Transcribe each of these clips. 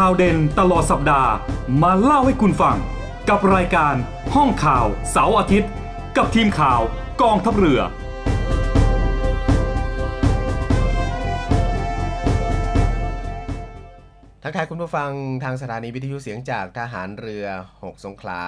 ข่าวเด่นตลอดสัปดาห์ มาเล่าให้คุณฟัง กับรายการห้องข่าวเสาร์อาทิตย์ กับทีมข่าวกองทัพเรือทักทายคุณผู้ฟังทางสถานีวิทยุเสียงจากทหารเรือ 6 สงขลา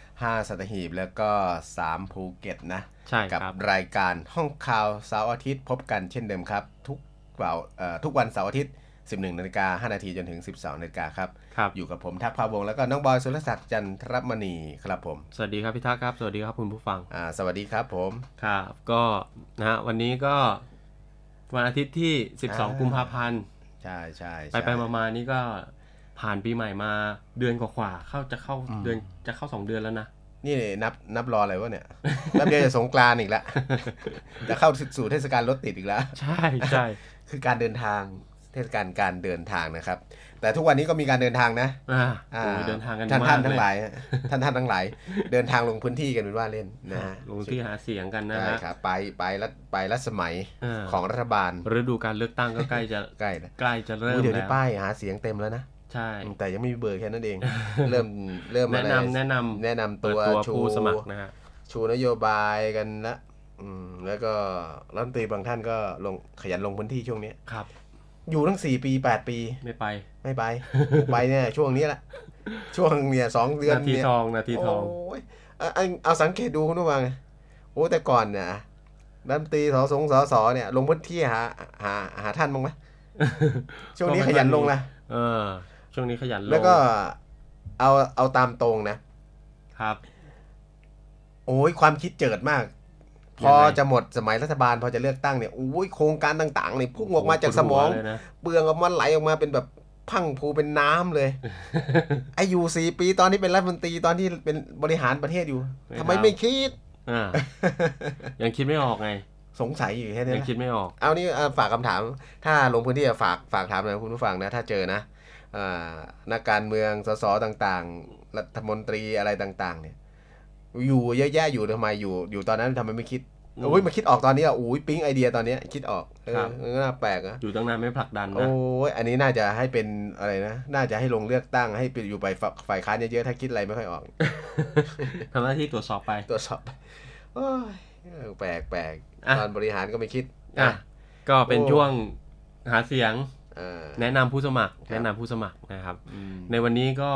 5 สัตหีบ แล้วก็ 3 ภูเก็ตนะ ใช่คกัรับรายการห้องข่าวเสาร์อาทิตย์พบกันเช่นเดิมครับ ทุกเาเอ่อทุกวันเสาร์อาทิตย์ 11นาฬิกา5นาทีจนถึง 12นาฬิกาครับครับ อยู่กับผมทักษ์ภาวงศ์แล้วก็น้องบอยสุรศักดิ์จันทรมณีครับผม สวัสดีครับพี่ทักษ์ครับ สวัสดีครับคุณผู้ฟังอ่าสวัสดีครับผมครับก็นะฮะวันนี้ก็วันอาทิตย์ที่ 12 กุมภาพันธ์ใช่ใช่ไปไปมามานี่ก็ผ่านปีใหม่มาเดือนกว่าๆเข้าจะเข้าเดือนจะเข้าสองเดือนแล้วนะนี่นับนับรออะไรวะเนี่ยนับเดือนจะสงกรานต์อีกแล้วจะเข้าสู่เทศกาลรถติดอีกแล้ว ใช่ใช่คือการเดินทาง เทศกาลการเดินทางนะครับ แต่ทุกวันนี้ก็มีการเดินทางนะอ่าอ่าโอ้ยเดินทางกันท่านมาท่านกทั้งหเลลายยท่านท่านทั้งหลาย เดินทางลงพื้นที่กันเป็นว่าเล่นนะฮะลงที่หาเสียงกันนะใช่ฮะครับไปไปรัฐไปรัฐสมัยอ่าของรัฐบาลฤดูการเลือกตั้งก็ใกล้จะใกล้นะใกล้จะเริ่มอุ๊ยเดี๋ยวแล้นี้วป้ายหาเสียงเต็มแล้วนะใช่แต่ยังไม่มีเบอร์แค่นั้นเอง เริ่มเริ่มแนะอะไรนำแนะนำแนะนำเปิตัดวตัวชูผู้สมัครนะฮะชูนโยบายกันละอืมแล้วก็รัฐมนตรีบางท่านก็ลงขยันลงพื้นที่ช่วงนี้ครับ อยู่ทั้งสี่ปีแปดปีไม่ไป ไม่ไปไปเนี่ยช่วงนี้แหละช่วงเนี่ยสองเดือนนาทีเนี่ยทองนาทีทองโยเอาเอาเอาสังเกตดูคุณผู้ฟังโอ้แต่ก่อนเนี่ยรัฐมนตรีสสงสสเนี่ย ลงพื้นที่หาหาหาท่านบ้างไหมช่วงนี้ขยันลงละเออ ช่วงนี้ขยันลงแล้วก็เอาเอาตามตรงนะครับ โอ้ยความคิดเจิดมาก พยังอไงจะหมดสมัยรัฐบาลพอจะเลือกตั้งเนี่ยโอ้ยโครงการต่างๆเนี่ยพุ่งออกมาจากสมองปวดหัวเลยนะเปลืองออกมาไหลออกมาเป็นแบบพังผูเป็นน้ำเลยไอ้อยู่สี่ปีตอนนี้เป็นรัฐมนตรีตอนที่เป็นบริหารประเทศอยู่ไม่ทำไมทำไม่คิดอ่ายังคิดไม่ออกไง สงสัยอยู่แค่นี้ยังนะคิดไม่ออก เอานี่เอ่อฝากคำถาม ถ้าลงพื้นที่อะฝากฝากถามนะคุณผู้ฟังนะ ถ้าเจอนะอ่านักการเมืองสสต่างๆ รัฐมนตรีอะไรต่าง ๆ เนี่ย อยู่เยอะแยะอยู่ทำไมอยู่อยู่ตอนนั้นทำไมไม่คิดอืมโอ้ยมาคิดออกตอนนี้อะอุ้ยปิ๊งไอเดียตอนเนี้ยคิดออกเอครัอบมันก็น่าแปลกนะอยู่ตั้งนานไม่ผลักดันนะโอ้ยอันนี้น่าจะให้เป็นอะไรนะ น่าจะให้ลงเลือกตั้งให้ไปอยู่ไปฝ่าฝ่ายค้านเยอะๆถ้าคิดอะไรไม่ค่อยออกทำหน้าที่ตรวจสอบไปตรวจสอบโอ้ยเออแปลกแปลกอะตอนบริหารก็ไม่คิดอะก็เป็นโอ้ช่วงหาเสียงอ่าแนะนำผู้สมัครครับแนะนำผู้สมัครนะครับอืมในวันนี้ก็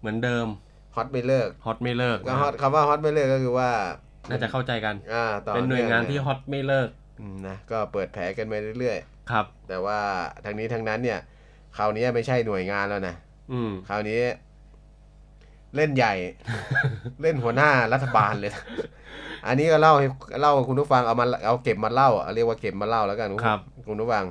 เหมือนเดิม ฮอตไม่เลิกฮอตไม่เลิกก็ฮอตคำว่าฮอตไม่เลิกก็คือว่า น่าจะเข้าใจกันอ่าต่อเป็นหน่วยงานที่ฮอตไม่เลิกอืมนะก็เปิดแผลกันไปเรื่อยครับๆแต่ว่าทางนี้ทางนั้นเนี่ยคราวนี้ไม่ใช่หน่วยงานแล้วนะอืมคราวนี้ เล่นใหญ่ เล่นหัวหน้ารัฐบาลเลย อันนี้ก็เล่าให้เล่าให้คุณผู้ฟังเอามาเอาเก็บมาเล่าอะเรียกว่าเก็บมาเล่าแล้วกันครับ คุณผู้ฟัง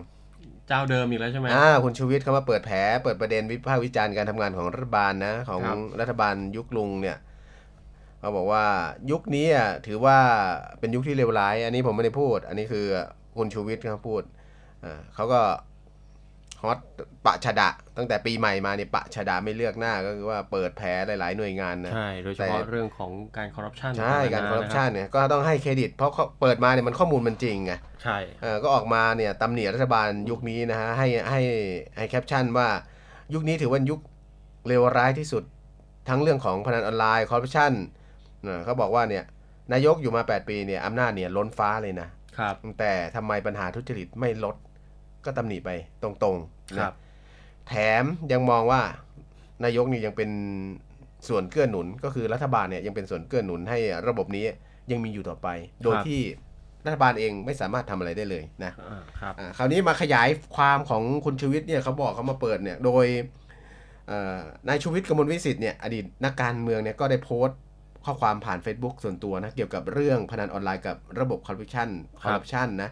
เจ้าเดิมอีกแล้วใช่ไหมอ่าคุณชูวิทย์เขามาเปิดแผลเปิดประเด็นวิพากษ์วิจารณ์การทำงานของรัฐบาลนะของรับรัฐบาลยุคลุงเนี่ยเขาบอกว่ายุคนี้อะถือว่าเป็นยุคที่เลวร้าย อันนี้ผมไม่ได้พูด อันนี้คือคุณชูวิทย์เขาพูดอ่าเขาก็ hot ปะฉะดะ ตั้งแต่ปีใหม่มาเนี่ยปะฉะดะไม่เลือกหน้าก็คือว่าเปิดแผลหลาย ๆ หน่วยงานนะใช่โดยเฉพาะเรื่องของการคอร์รัปชันใช่การคอร์รัปชันเนี่ยก็ต้องให้เครดิต เพราะเขาเปิดมาเนี่ยมันข้อมูลมันจริงไงใช่เออก็ออกมาเนี่ยตำหนิรัฐบาลยุคนี้นะฮะให้ให้ให้แคปชั่นว่ายุคนี้ถือว่ายุคเลวร้ายที่สุดทั้งเรื่องของพนันออนไลน์คอร์รัปชันเขาบอกว่าเนี่ยนายกอยู่มา 8 ปีเนี่ยอำนาจเนี่ยล้นฟ้าเลยนะครับแต่ทำไมปัญหาทุจริตไม่ลดก็ตำหนิไปตรงๆ ครันะบแถมยังมองว่านายกนี่ยังเป็นส่วนเกื้อหนุน ก็คือรัฐบาลเนี่ยยังเป็นส่วนเกื้อหนุนให้ระบบนี้ยังมีอยู่ต่อไป โดยครับที่รัฐบาลเองไม่สามารถทำอะไรได้เลยนะอ่าครับอ่าคราวนี้มาขยายความของคุณชูวิทย์เนี่ยเขาบอกเขามาเปิดเนี่ยโดยเอ่อนายชูวิทย์กมลวิสิทธิ์เนี่ยอดีตนักการเมืองเนี่ยก็ได้โพสต์ข้อความผ่าน Facebook ส่วนตัวนะเกี่ยวกับเรื่องพนันออนไลน์กับระบบคอร์รัปชันคอร์รัปชันนะ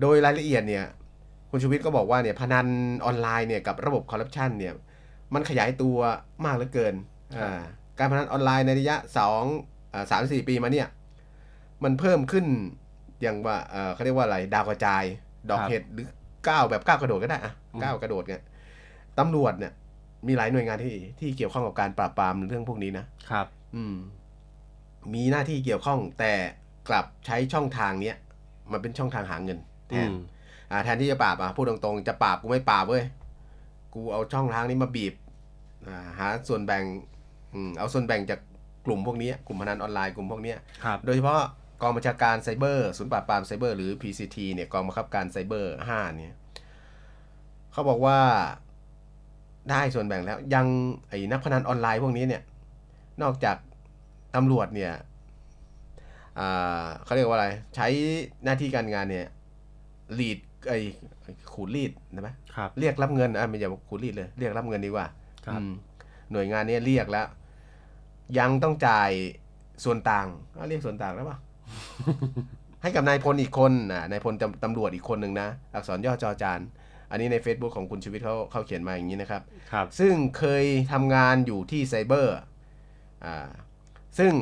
โดยรายละเอียดเนี่ย คุณชูวิทย์ก็บอกว่าเนี่ยพนันออนไลน์เนี่ยกับระบบคอร์รัปชันเนี่ยมันขยายตัวมากเหลือเกินอ่าการพนันออนไลน์ในระยะสองอ่าสามสี่ปีมาเนี่ยมันเพิ่มขึ้นอย่างว่าเอ่อเขาเรียกว่าอะไรดาวกระจาย ดอกครับเห็ดหรือก้าวแบบก้าวกระโดดก็ได้อะอืมก้าวกระโดดเนี่ยตำรวจเนี่ยมีหลายหน่วยงานที่ที่เกี่ยวข้องกับการปราบปรามเรื่องพวกนี้นะครับ อืม มีหน้าที่เกี่ยวข้องแต่กลับใช้ช่องทางเนี้ยมันเป็นช่องทางหาเงินแทอืนม อ่าแทนที่จะปราบอะพูดตรงๆ จะปราบกูไม่ปราบเว้ยกูเอาช่องทางนี้มาบีบอ่าหาส่วนแบ่งอืมเอาส่วนแบ่งจากกลุ่มพวกนี้กลุ่มพนันออนไลน์กลุ่มพวกเนี้ยครับโดยเฉพาะกองบัญชาการไซเบอร์ศูนย์ปราบปรามไซเบอร์หรือ PCT เนี่ยกองบังคับการไซเบอร์5เนี่ยเขาบอกว่าได้ส่วนแบ่งแล้ว ยังไอ้นักพนันออนไลน์พวกนี้เนี่ย นอกจากตำรวจเนี่ยอ่าเขาเรียกว่าอะไร ใช้หน้าที่การงานเนี่ยลีด ไอ้ขูดรีดนะไหมครับ เรียกรับเงินอะไม่อย่าบอกขูดรีดเลย เรียกรับเงินดีกว่าครับอืมหน่วยงานเนี้เรียกแล้ว ยังต้องจ่ายส่วนต่างอะเรียกส่วนต่างแล้วป่ะให้กับนายพลอีกคนนะนายพลตำตำรวจอีกคนหนึ่งนะ อักษรย่อจอจานอันนี้ใน Facebook ของคุณชีวิตเขาเขาเขียนมาอย่างนี้นะครับครับ ซึ่งเคยทำงานอยู่ที่ไซเบอร์อ่าซึ่ง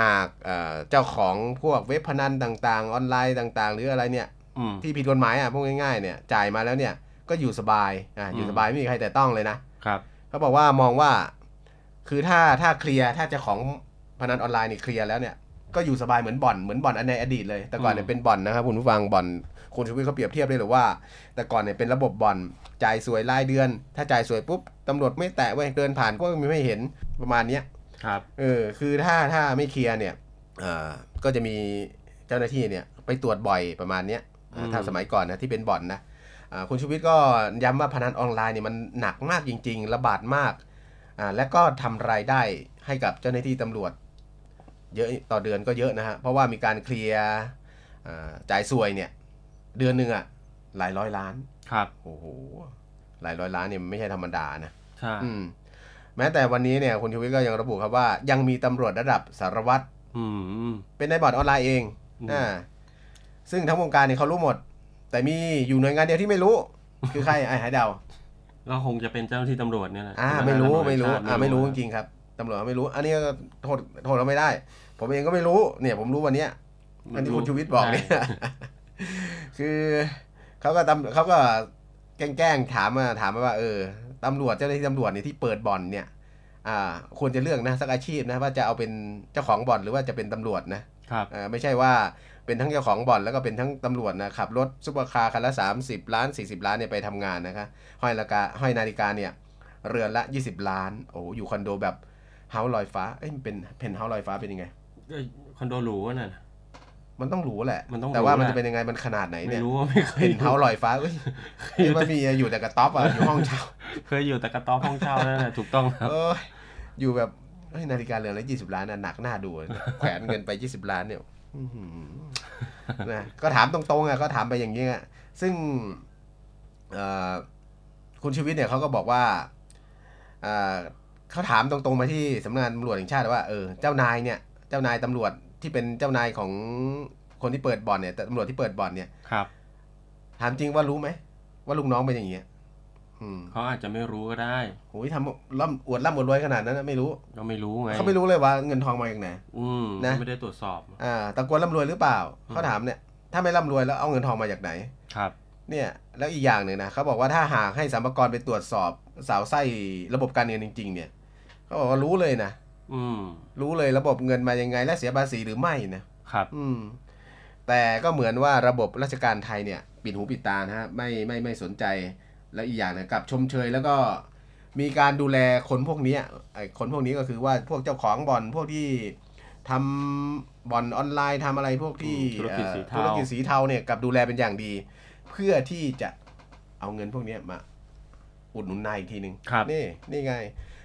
หากอ่าเจ้าของพวกเว็บพนันต่างๆ ออนไลน์ต่าง ๆ หรืออะไรเนี่ยอืม ที่ผิดกฎหมายอะพวกง่ายๆเนี่ยจ่ายมาแล้วเนี่ยก็อยู่สบายอะอยู่อืมสบายไม่มีใครแต่ต้องเลยนะครับเขาบอกว่ามองว่า คือถ้าถ้าเคลียร์ถ้าเจ้าของพนันออนไลน์นี่เคลียร์แล้วเนี่ยก็อยู่สบายเหมือนบ่อนเหมือนบ่อนอันในอดีตเลย แต่ก่อนเนี่ยอืมเป็นบ่อนนะครับคุณผู้ฟังบ่อนคุณชูวิทย์เขาเปรียบเทียบได้หรือว่า แต่ก่อนเนี่ยเป็นระบบบ่อนจ่ายสวยรายเดือน ถ้าจ่ายสวยปุ๊บตำรวจไม่แตะเว้ยเดินผ่านก็ไม่เห็นประมาณเนี้ยครับเออคือถ้าถ้าไม่เคลียร์เนี่ยเอ่อก็จะมีเจ้าหน้าที่เนี่ยไปตรวจบ่อยประมาณเนี้ยอ่าอืม ถ้าสมัยก่อนนะที่เป็นบ่อนนะอ่าคุณชูวิทย์ก็ย้ำว่าพนันออนไลน์เนี่ยมันหนักมากจริง ๆ ระบาดมากอ่าและก็ทำรายได้ให้กับเจ้าหน้าที่ตำรวจ เยอะต่อเดือนก็เยอะนะฮะเพราะว่ามีการเคลียร์อ่าจ่ายส่วยเนี่ย เดือนหนึ่งอะหลายร้อยล้านครับโอ้โหหลายร้อยล้านเนี่ยมันไม่ใช่ธรรมดานะใช่อืมแม้แต่วันนี้เนี่ยคุณชูวิทย์ก็ยังระบุครับว่า ยังมีตำรวจระดับสารวัตรอืมเป็นนายบ่อนออนไลน์เองอืมอ่า ซึ่งทั้งวงการเนี่ยเขารู้หมด แต่มีอยู่หน่วยงานเดียวที่ไม่รู้ คือใครไอ้หายเดาก็คงจะเป็นเจ้าหน้าที่ตำรวจเนี่ยแหละอ่าสำนักไม่รู้งานตำวจไม่รู้แห่งชาติอ่าไม่รู้จริงๆครับตำรวจไม่รู้ อันนี้ก็โทษโทษเราไม่ได้ ผมเองก็ไม่รู้เนี่ย ผมรู้วันเนี้ยอันที่คุณชูวิทย์บอกเนี่ยคือเขาก็ตำเขาก็แกล้งๆถามมาถามมาว่า เออตำรวจเจ้าหน้าที่ตำรวจเนี่ยที่เปิดบ่อนเนี่ย อ่า ควรจะเลือกนะสักอาชีพนะว่าจะเอาเป็นเจ้าของบ่อนหรือว่าจะเป็นตำรวจนะครับเออไม่ใช่ว่า เป็นทั้งเจ้าของบ่อนแล้วก็เป็นทั้งตำรวจนะขับรถซุปเปอร์คาร์คันละ 30 ล้าน 40 ล้านเนี่ยไปทำงานนะคะห้อยนาฬิกาห้อยนาฬิกาเนี่ยเรือนละ 20 ล้าน โอ้อยู่คอนโดแบบ house ลอยฟ้าเอ้ยมันเป็นเพนเฮาส์ลอยฟ้าเป็นยังไงก็คอนโดหรูอะน่ะมันต้องหรูแหละมันต้องหรูแต่ว่ามันแหละจะเป็นยังไงมันขนาดไหนไม่เนี่ยรู้ว่าไม่เคยนเฮาส์ลอยฟ้าเอ้ยคิดว่ามีอยู่แต่กระต๊อบอะอยู่ห้องเช่า เคยอยู่แต่กระต๊อบห้องเช่านั่นแหละถูกต้องครับเอ้ยอยู่แบบเฮ้ยนาฬิกาเรือนละยี่สิบล้านนะหนักหน้าดูเนี่ยแขวนเงินไปยี่สิบล้านเนี่ยอื้อหือ นะก็ถามตรงๆอะก็ถามไปอย่างนี้ยซึ่งเอ่อคุณชีวิตเนี่ยเขาก็บอกว่าเอ่อเขาถามตรงๆมาที่สำนักงานตำรวจแห่งชาติว่าเออเจ้านายเนี่ยเจ้านายตำรวจที่เป็นเจ้านายของคนที่เปิดบ่อนเนี่ยตำรวจที่เปิดบ่อนเนี่ยครับ ถามจริงว่ารู้ไหมว่าลูกน้องเป็นอย่างเงี้ย อืมเขาอาจจะไม่รู้ก็ได้โอ้ยทำร่ำอวดร่ำอวดรวยขนาดนั้นนะไม่รู้ก็ไม่รู้ไงเขาไม่รู้เลยว่าเงินทองมาจากไหน อืมนะ ไม่ได้ตรวจสอบ อ่าตะโกนร่ำรวยหรือเปล่าเขาถามเนี่ย ถ้าไม่ร่ำรวยแล้วเอาเงินทองมาจากไหนครับเนี่ยแล้วอีกอย่างหนึ่งนะเขาบอกว่าถ้าหากให้สัมภากระไปตรวจสอบสาวไส้ระบบการเงินจริง ๆ เนี่ยเขาบอกว่ารู้เลยนะอืมรู้เลยระบบเงินมายังไง และเสียภาษีหรือไม่นะครับ อืม แต่ก็เหมือนว่าระบบราชการไทยเนี่ย ปิดหูปิดตานะฮะไม่ไม่ไม่สนใจ แล้วอีกอย่างหนึงกลับชมเชยแล้วก็มีการดูแลคนพวกเนี้ยไอ้คนพวกนี้ก็คือว่าพวกเจ้าของบ่อนพวกที่ทำบ่อนออนไลน์ทำอะไรพวกที่ธุรกิจสีเทาอ่อธุรกิจสีเทาเนี่ยกลับดูแลเป็นอย่างดี เพื่อที่จะเอาเงินพวกเนี้ยมาอุดหนุนนายอีกทีหนึ่งครับนี่นี่ไง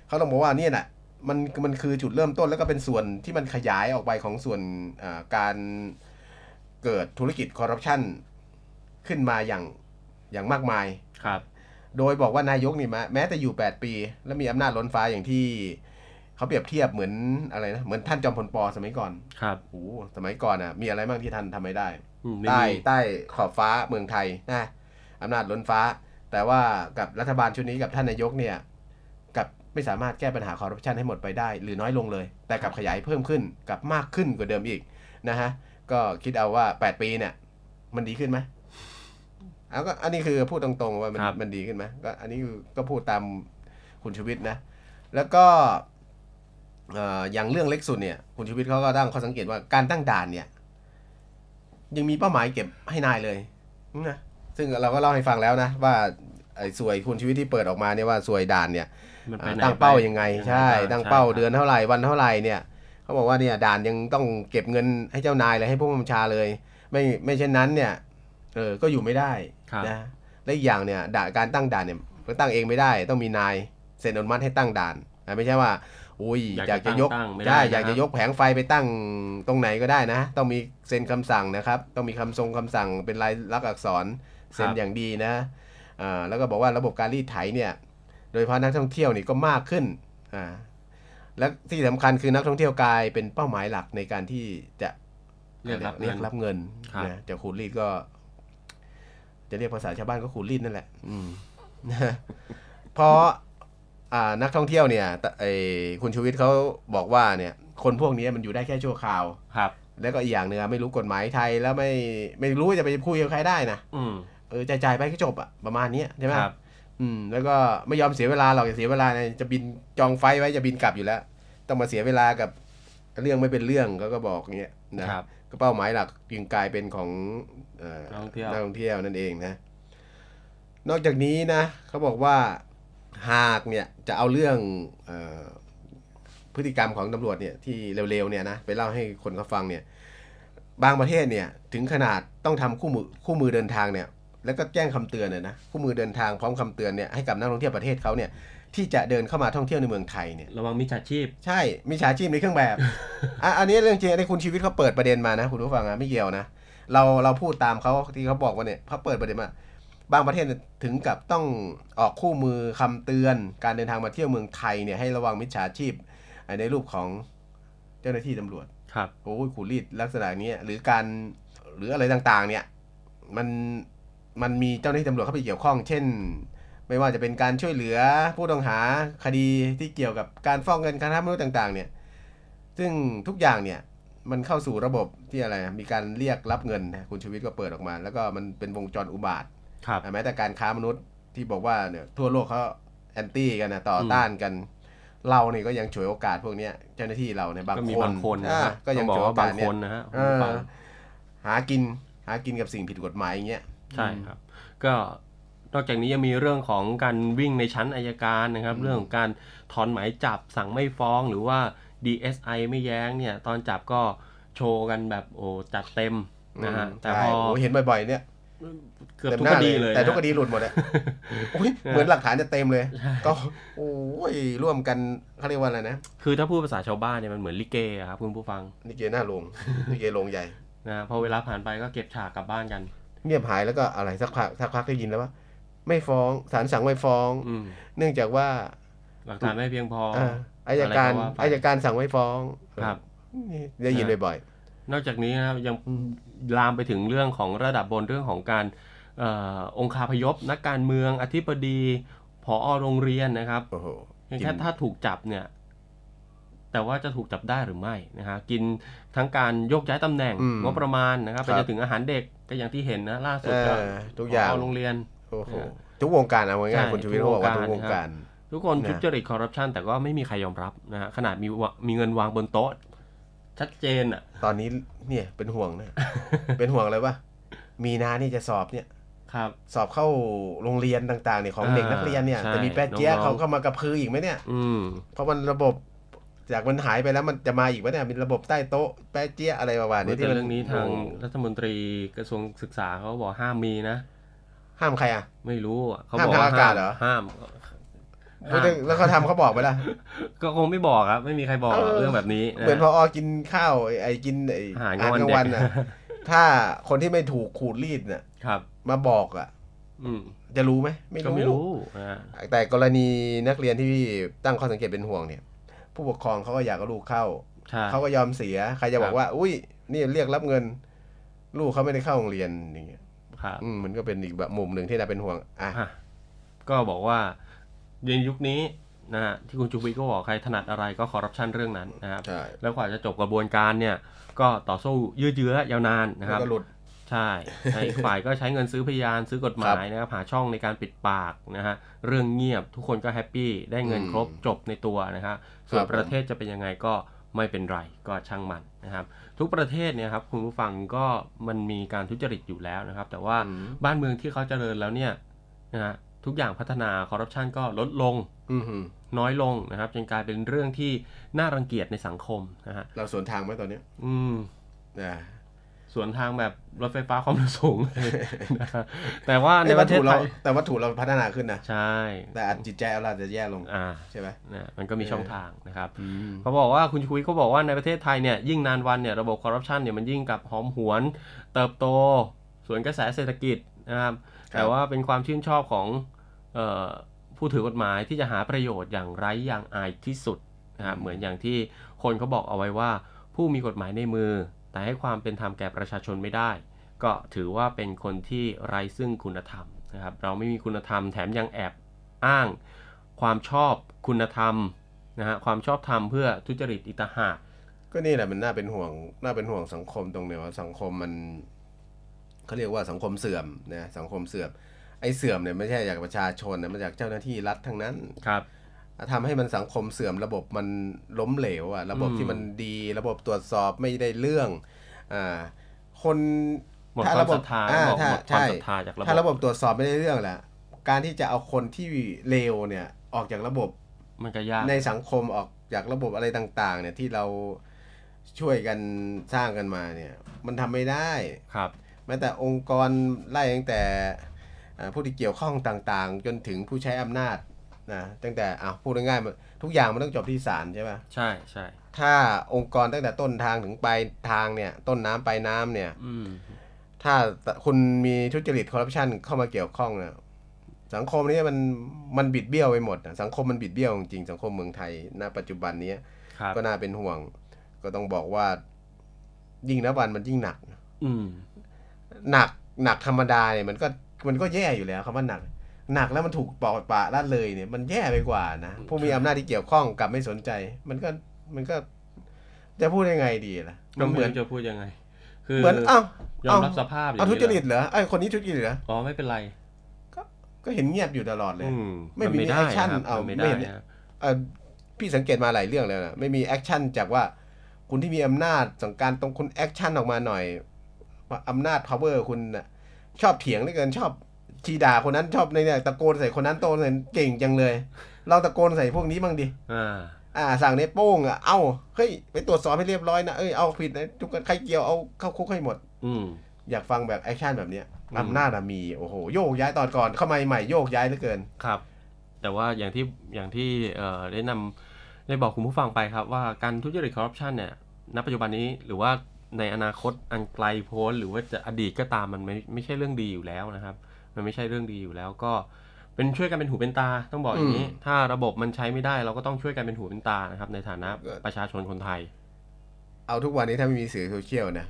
เขาต้องบอกว่าเนี่ยน่ะมันมันคือจุดเริ่มต้นแล้วก็เป็นส่วนที่มันขยายออกไปของส่วนอ่าการเกิดธุรกิจคอร์รัปชันขึ้นมาอย่างอย่างมากมายครับ โดยบอกว่านายกนี่มาแม้แต่อยู่ 8 ปี แล้วมีอำนาจล้นฟ้าอย่างที่เขาเปรียบเทียบเหมือนอะไรนะเหมือนท่านจอมพลปสมัยก่อนครับโอ้โหสมัยก่อนอะ มีอะไรบ้างที่ท่านทำไม่ได้อืมไม่ใต้มีใต้ขอบฟ้าเมืองไทยนะอำนาจล้นฟ้า แต่ว่ากับรัฐบาลชุดนี้กับท่านนายกเนี่ยกลับไม่สามารถแก้ปัญหาคอร์รัปชันให้หมดไปได้ หรือน้อยลงเลย แต่กลับขยายเพิ่มขึ้นกลับมากขึ้นกว่าเดิมอีกนะฮะก็คิดเอาว่า 8 ปีเนี่ยมันดีขึ้นไหม เอาก็อันนี้คือพูดตรงๆว่ามันครับ มันดีขึ้นไหมก็อันนี้คือก็พูดตามคุณชีวิตนะ แล้วก็เอ่ออย่างเรื่องเล็กสุดเนี่ย คุณชีวิตเขาก็ตั้งข้อสังเกตว่าการตั้งด่านเนี่ย ยังมีเป้าหมายเก็บให้นายเลยนะซึ่งเราก็เล่าให้ฟังแล้วนะ ว่าไอ้สวยคุณชีวิตที่เปิดออกมาเนี่ยว่าสวยด่านเนี่ย มันไปอ่าไหนตั้งเป้าไปยังไงยังไงใช่บ้างตั้งเป้าใช่ครับเดือนเท่าไหร่วันเท่าไหร่เนี่ยเขาบอกว่าเนี่ยด่านยังต้องเก็บเงินให้เจ้านายเลยให้ผู้บัญชาเลย ไม่ไม่เช่นนั้นเนี่ยเออก็อยู่ไม่ได้ครับ นะและอีกอย่างเนี่ยด่านการตั้งด่านเนี่ยก็ตั้งเองไม่ได้ ต้องมีนายเซ็นอนุมัติให้ตั้งด่านอะไม่ใช่ว่าอุ้ยอยากจะยกตั้งไม่ได้ใช่นะอยากจะยกแผงไฟไปตั้งตรงไหนก็ได้นะ ต้องมีเซ็นคำสั่งนะครับ ต้องมีคำทรงคำสั่งเป็นลายลักษณ์อักษรเซ็นอย่างดีนะอ่าแล้วก็บอกว่าระบบการรีดไถเนี่ย โดยเฉพาะนักท่องเที่ยวนี่ก็มากขึ้นอ่าและที่สำคัญคือนักท่องเที่ยวกลายเป็นเป้าหมายหลักในการที่จะเรียกรับเรียกเงินรับเงินครับนะจะขูดรีดก็ จะเรียกภาษาชาวบ้านก็ขูดรีดนั่นแหละ อืมเพราะอ่านักท่องเที่ยวเนี่ยตไอคุณชูวิทย์เขาบอกว่าเนี่ยคนพวกนี้มันอยู่ได้แค่ชั่วคราวครับ แล้วก็อีกอย่างหนึ่งอะไม่รู้กฎหมายไทยแล้วไม่ไม่รู้จะไปคุยกับใครได้นะอืมเออจ่ายๆไปก็จบอะประมาณเนี้ยใช่ไหมครับอืมแล้วก็ไม่ยอมเสียเวลาหรอกอย่าเสียเวลานะจะบินจองไฟล์ไว้จะบินกลับอยู่แล้ว ต้องมาเสียเวลากับเรื่องไม่เป็นเรื่องเขาก็บอกอย่างเงี้ยนะครับก็เป้าหมายหลักจึงกลายเป็นของเอ่อ นักท่องเที่ยวนักท่องเที่ยวนั่นเองนะ นอกจากนี้นะเขาบอกว่าหากเนี่ยจะเอาเรื่องเออพฤติกรรมของตำรวจเนี่ยที่เร็วๆเนี่ยนะไปเล่าให้คนเขาฟังเนี่ยบางประเทศเนี่ยถึงขนาดต้องทำคู่มือคู่มือเดินทางเนี่ยแล้วก็แจ้งคำเตือนเลยนะคู่มือเดินทางพร้อมคำเตือนเนี่ยให้กับนักท่องเที่ยวประเทศเขาเนี่ยที่จะเดินเข้ามาท่องเที่ยวในเมืองไทยเนี่ยระวังมิจฉาชีพ ใช่มีฉาชีพในเครื่องแบบอะอันนี้เรื่องจริงอันนี้คุณชีวิตเขาเปิดประเด็นมานะ คุณผู้ฟังอะไม่เกี่ยวนะ เราเราพูดตามเขาที่เขาบอกว่าเนี่ยเขาเปิดประเด็นมาบางประเทศถึงกับต้องออกคู่มือคำเตือน การเดินทางมาเที่ยวเมืองไทยเนี่ยให้ระวังมิจฉาชีพ ในรูปของเจ้าหน้าที่ตำรวจ ครับโอ้ยขูดรีดลักษณะนี้หรือการหรืออะไรต่างๆ เนี่ยมันมันมีเจ้าหน้าที่ตำรวจเข้าไปเกี่ยวข้อง เช่น ไม่ว่าจะเป็นการช่วยเหลือผู้ต้องหาคดีที่เกี่ยวกับการฟ้องเงินการทำมนุษย์ต่าง ๆ เนี่ย ซึ่งทุกอย่างเนี่ย มันเข้าสู่ระบบที่อะไรนะมีการเรียกรับเงินนะคุณชูวิทย์ก็เปิดออกมา แล้วก็มันเป็นวงจรอุบาทครับแม้แต่การค้ามนุษย์ที่บอกว่าเนี่ยทั่วโลกเขาแอนตี้กันนะต่อต้านกัน เราเนี่ยก็ยังฉวยโอกาสพวกเนี้ยเจ้าหน้าที่เราเนี่ยบางก็มีคนบางคนนะอ่าฮะก็ยังต้อบฉอวยกโอว่าบากางสคเนี่ยนนะฮะเออฟังหากินหากินกับสิ่งผิดกฎหมายอย่างเงี้ยใช่ครับ ก็นอกจากนี้ยังมีเรื่องของการวิ่งในชั้นอายการนะครับ เรื่องของการถอนหมายจับสั่งไม่ฟ้องหรือว่า DSI ไม่แย้งเนี่ย ตอนจับก็โชว์กันแบบโอ้จัดเต็มนะฮะอืมแต่ใช่พอโอ้เห็นบ่อยๆ เนี่ย เกือบต็มทุกหน้าคดีเลย แต่ทุกนะคดีหลุดหมดอะโอ้ยเหมือนหลักฐานจะเต็มเลย ก็โอ้ยร่วมกันเขาเรียกว่าอะไรนะ คือถ้าพูดภาษาชาวบ้านเนี่ยมันเหมือนลิเกอะครับคุณผู้ฟังนี่เกหน้าโรงนี่เกโรงใหญ่นะพอเวลาผ่านไปก็เก็บฉากกลับบ้านกัน เงียบหายแล้วก็อะไรสักพักสักพักได้ยินแล้วว่าไม่ฟ้องศาลสั่งไม่ฟ้องอืมเนื่องจากว่า หลักฐานไม่เพียงพออ่าอายการอะไรก็ว่าไปอายการสั่งไม่ฟ้องครับนี่ได้ยินบ่อยนอกจากนี้นะครับยังลามไปถึงเรื่องของระดับบนเรื่องของการเออองคาพยพนักการเมืองอธิบดีผอโรงเรียนนะครับๆโอ้โหเพียงแค่ถ้าถูกจับเนี่ย แต่ว่าจะถูกจับได้หรือไม่นะฮะกินทั้งการโยกย้ายตำแหน่งอืมงบประมาณนะครับคไปรับจนถึงอาหารเด็กก็อย่างที่เห็นนะล่าสุดเอก็อทุกอย่างผโรงเรียนโอ้โหเนี่ยทุกวงการเอาใช่ง่ายๆคุณชูวิทย์เขาบอกว่าทุทุกกววงงกาการร ทุกคนนะทุจริตคอร์รัปชันแต่ก็ไม่มีใครยอมรับนะฮะขนาดมีวะมีเงินวางบนโต๊ะ ชัดเจนอะ ตอนนี้เนี่ยเป็นห่วงนะ เป็นห่วงเลยว่ามีนานี่จะสอบเนี่ยครับ สอบเข้าโรงเรียนต่างๆเนี่ยของอ่าเด็กนักเรียนเนี่ยใช่แต่มีแป๊ะเจี๊ยะน้องๆเขาเข้ามากระพืออีกไหมเนี่ย อืมเพราะมันระบบจากมันหายไปแล้วมันจะมาอีกไหมเนี่ยมีระบบใต้โต๊ะแป๊ะเจี๊ยะอะไรประมาณนี้แต่ที่มัเรื่องนี้ทางโอ้รัฐมนตรีกระทรวงศึกษาเขาบอกห้ามมีนะห้ามใครอะ ไม่รู้อะเขาห้ามบอกว่าทางอากาศเหรอห้าม ไม่ได้แล้วเขาทำเขาบอกไปละก็คงไม่บอกครับ ไม่มีใครบอกเออเรื่องแบบนี้ะเหมือนพออกินข้าวไอ้ไอ้กินไอ้อาหารอาหารกลางกลางวัวันนน่ะถ้าคนที่ไม่ถูกขูดรีดน่ะครับ มาบอกอะอืมจะรู้ไหมไม่ก็รู้ไม่รู้นะแต่กรณีนักเรียนที่ตั้งข้อสังเกตเป็นห่วงเนี่ย ผู้ปกครองเขาก็อยากเอาลูกเข้าใช่เขาก็ยอมเสียใครจะบอกว่า อุ้ยนี่เรียกรับเงิน ลูกเขาไม่ได้เข้าโรงเรียนอย่างเงี้ยครับอืมมันก็เป็นอีกแบบมุมหนึ่งที่น่าเป็นห่วงอะอะก็บอกว่า ในยุคนี้นะฮะที่คุณจูวิทย์ก็บอกใครถนัดอะไรก็คอร์รัปชันเรื่องนั้นนะครับ ใช่แล้วกว่าจะจบกระบวนการเนี่ย ก็ต่อสู้ยืดเยื้อยาวนานนะคแล้รับวก็หลุด ใช่ในอีกฝ่ายก็ใช้เงินซื้อพยานซื้อกฎหมายนะครับหาช่องในการปิดปากนะฮะเรื่องเงียบทุกคนก็แฮปปี้ได้เงินอืมครบจบในตัวนะครับส่วนครับผม ประเทศจะเป็นยังไงก็ไม่เป็นไรก็ช่างมันนะครับ ทุกประเทศเนี่ยครับคุณผู้ฟังก็มันมีการทุจริตอยู่แล้วนะครับ แต่ว่าอืมบ้านเมืองที่เขาเจริญแล้วเนี่ยนะฮะ ทุกอย่างพัฒนาคอร์รัปชันก็ลดลงอือหือน้อยลงนะครับจนกลายเป็นเรื่องที่น่ารังเกียจในสังคมนะฮะเราสวนทางไหมตอนเนี้ยอืมอ่าสวนทางแบบรถไฟฟ้าความเร็วสูงนะฮะแต่ว่าในแต่ปวัตระเทถุศไทเรายแต่วัตถุเราพัฒนาขึ้นนะ ใช่ แต่อันจิตใจเราจะแย่ลงอ่าใช่ไหมนะมันก็มีช่องทางนะครับอืมเขาบอกว่าคุณชุยเขาบอกว่าในประเทศไทยเนี่ยยิ่งนานวันเนี่ยระบบคอร์รัปชันเนี่ยมันยิ่งกับหอมหวน เติบโต สวนกระแสเศรษฐกิจนะครับแต่ว่าเป็นความชื่นชอบของเออ ผู้ถือกฎหมายที่จะหาประโยชน์อย่างไร้อย่างอายที่สุดนะครับเหมือนอย่างที่คนเขาบอกเอาไว้ว่า ผู้มีกฎหมายในมือ แต่ให้ความเป็นธรรมแก่ประชาชนไม่ได้ ก็ถือว่าเป็นคนที่ไร้ซึ่งคุณธรรมนะครับเราไม่มีคุณธรรมแถมยังแอบอ้าง ความชอบคุณธรรมนะฮะความชอบธรรมเพื่อทุจริตอิตาหากก็นี่แหละมันน่าเป็นห่วงน่าเป็นห่วงสังคมตรงเนี้ยว่าสังคมมันเขาเรียกว่าสังคมเสื่อมนะสังคมเสื่อม ไอ้เสื่อมเนี่ยไม่ใช่จากประชาชนนะมาจากเจ้าหน้าที่รัฐทั้งนั้นครับทำให้มันสังคมเสื่อมระบบมันล้มเหลวอะระบบอืมที่มันดี ระบบตรวจสอบไม่ได้เรื่องอ่าคนหมดถ้ความระบศบรัทธาอ่บอกถ้าหมดความใช่ศรัทธาจากระบบถ้าระบบตรวจสอบไม่ได้เรื่องแหละการที่จะเอาคนที่เลวเนี่ยออกจากระบบมันก็ยากในสังคมออกจากระบบอะไรต่างๆ เนี่ยที่เราช่วยกันสร้างกันมาเนี่ย มันทำไม่ได้ครับแม้แต่องค์กรไล่ตั้งแต่อ่า ผู้ที่เกี่ยวข้องต่างๆ จนถึงผู้ใช้อำนาจนะตั้งแต่อะพูดง่ายๆมันทุกอย่างมันต้องจบที่ศาลใช่ปะใช่ใช่ถ้าองค์กรตั้งแต่ต้นทางถึงปลายทางเนี่ย ต้นน้ำปลายน้ำเนี่ยอืมถ้าคุณมีทุจริตคอร์รัปชันเข้ามาเกี่ยวข้องเนี่ยสังคมนี้มันมันบิดเบี้ยวไปหมดอะสังคมมันบิดเบี้ยวจริงๆสังคมเมืองไทยณปัจจุบันนี้ครับก็น่าเป็นห่วง ก็ต้องบอกว่า ยิ่งนับวันมันยิ่งหนัก อืมหนักหนักธรรมดาเนี่ยมันก็ มันก็แย่อยู่แล้วคำว่าหนัก หนักแล้วมันถูกปล่อยปละละเลยเนี่ยมันแย่ไปกว่านะผู้มีอำนาจที่เกี่ยวข้องกลับไม่สนใจ มันก็มันก็จะพูดยังไงดีล่ะก็มันเหเหมืมืออนนจะพูดยังไง คือเหมือนเอ้ายอมรับสภาพอย่างเอานี้ทุจริตเหรอไอ้คนนี้ทุจริตเหรออ๋อไม่เป็นไร ก็เห็นเงียบอยู่ตลอดเลยอืมไม่นมีได้ action ครับเอานไม่ไม่ได้เห็นนะเออพี่สังเกตมาหลายเรื่องแล้วนะไม่มี action จากว่าคุณที่มีอำนาจสั่งการตรงคุณ action ออกมาหน่อยว่าอำนาจ power คุณน่ะ ชอบเถียงเหลือเกินชอบชีด่าคนนั้นชอบในเนี่ยตะโกนใส่คนนั้นโตใส่เก่งจังเลย เราตะโกนใส่พวกนี้บ้างดิอ่าอ่าสั่งในโป้งอะเอ้าเฮ้ยไปตรวจสอบให้เรียบร้อยนะเอ้ยเอาผิดนะทุกคนใครเกี่ยวเอาเข้าคุกให้หมด อืมอยากฟังแบบ action แบบเนี้ยอืมอำนาจอะมีโอ้โหโยกย้ายตอนก่อนเข้ามาใหม่โยกย้ายเหลือเกินครับ แต่ว่าอย่างที่อย่างที่เอ่อได้นำได้บอกคุณผู้ฟังไปครับว่าการทุจริตคอร์รัปชันเนี่ยณปัจจุบันนี้หรือว่า ในอนาคตอันไกลโพ้นหรือว่าจะอดีตก็ตามมันไม่ไม่ใช่เรื่องดีอยู่แล้วนะครับ มันไม่ใช่เรื่องดีอยู่แล้วก็เป็นช่วยกันเป็นหูเป็นตาต้องบอกอย่างนี้อืมถ้าระบบมันใช้ไม่ได้ เราก็ต้องช่วยกันเป็นหูเป็นตานะครับ ในฐานะก็ประชาชนคนไทย เอาทุกวันนี้ถ้าไม่มีสื่อโซเชียลนะ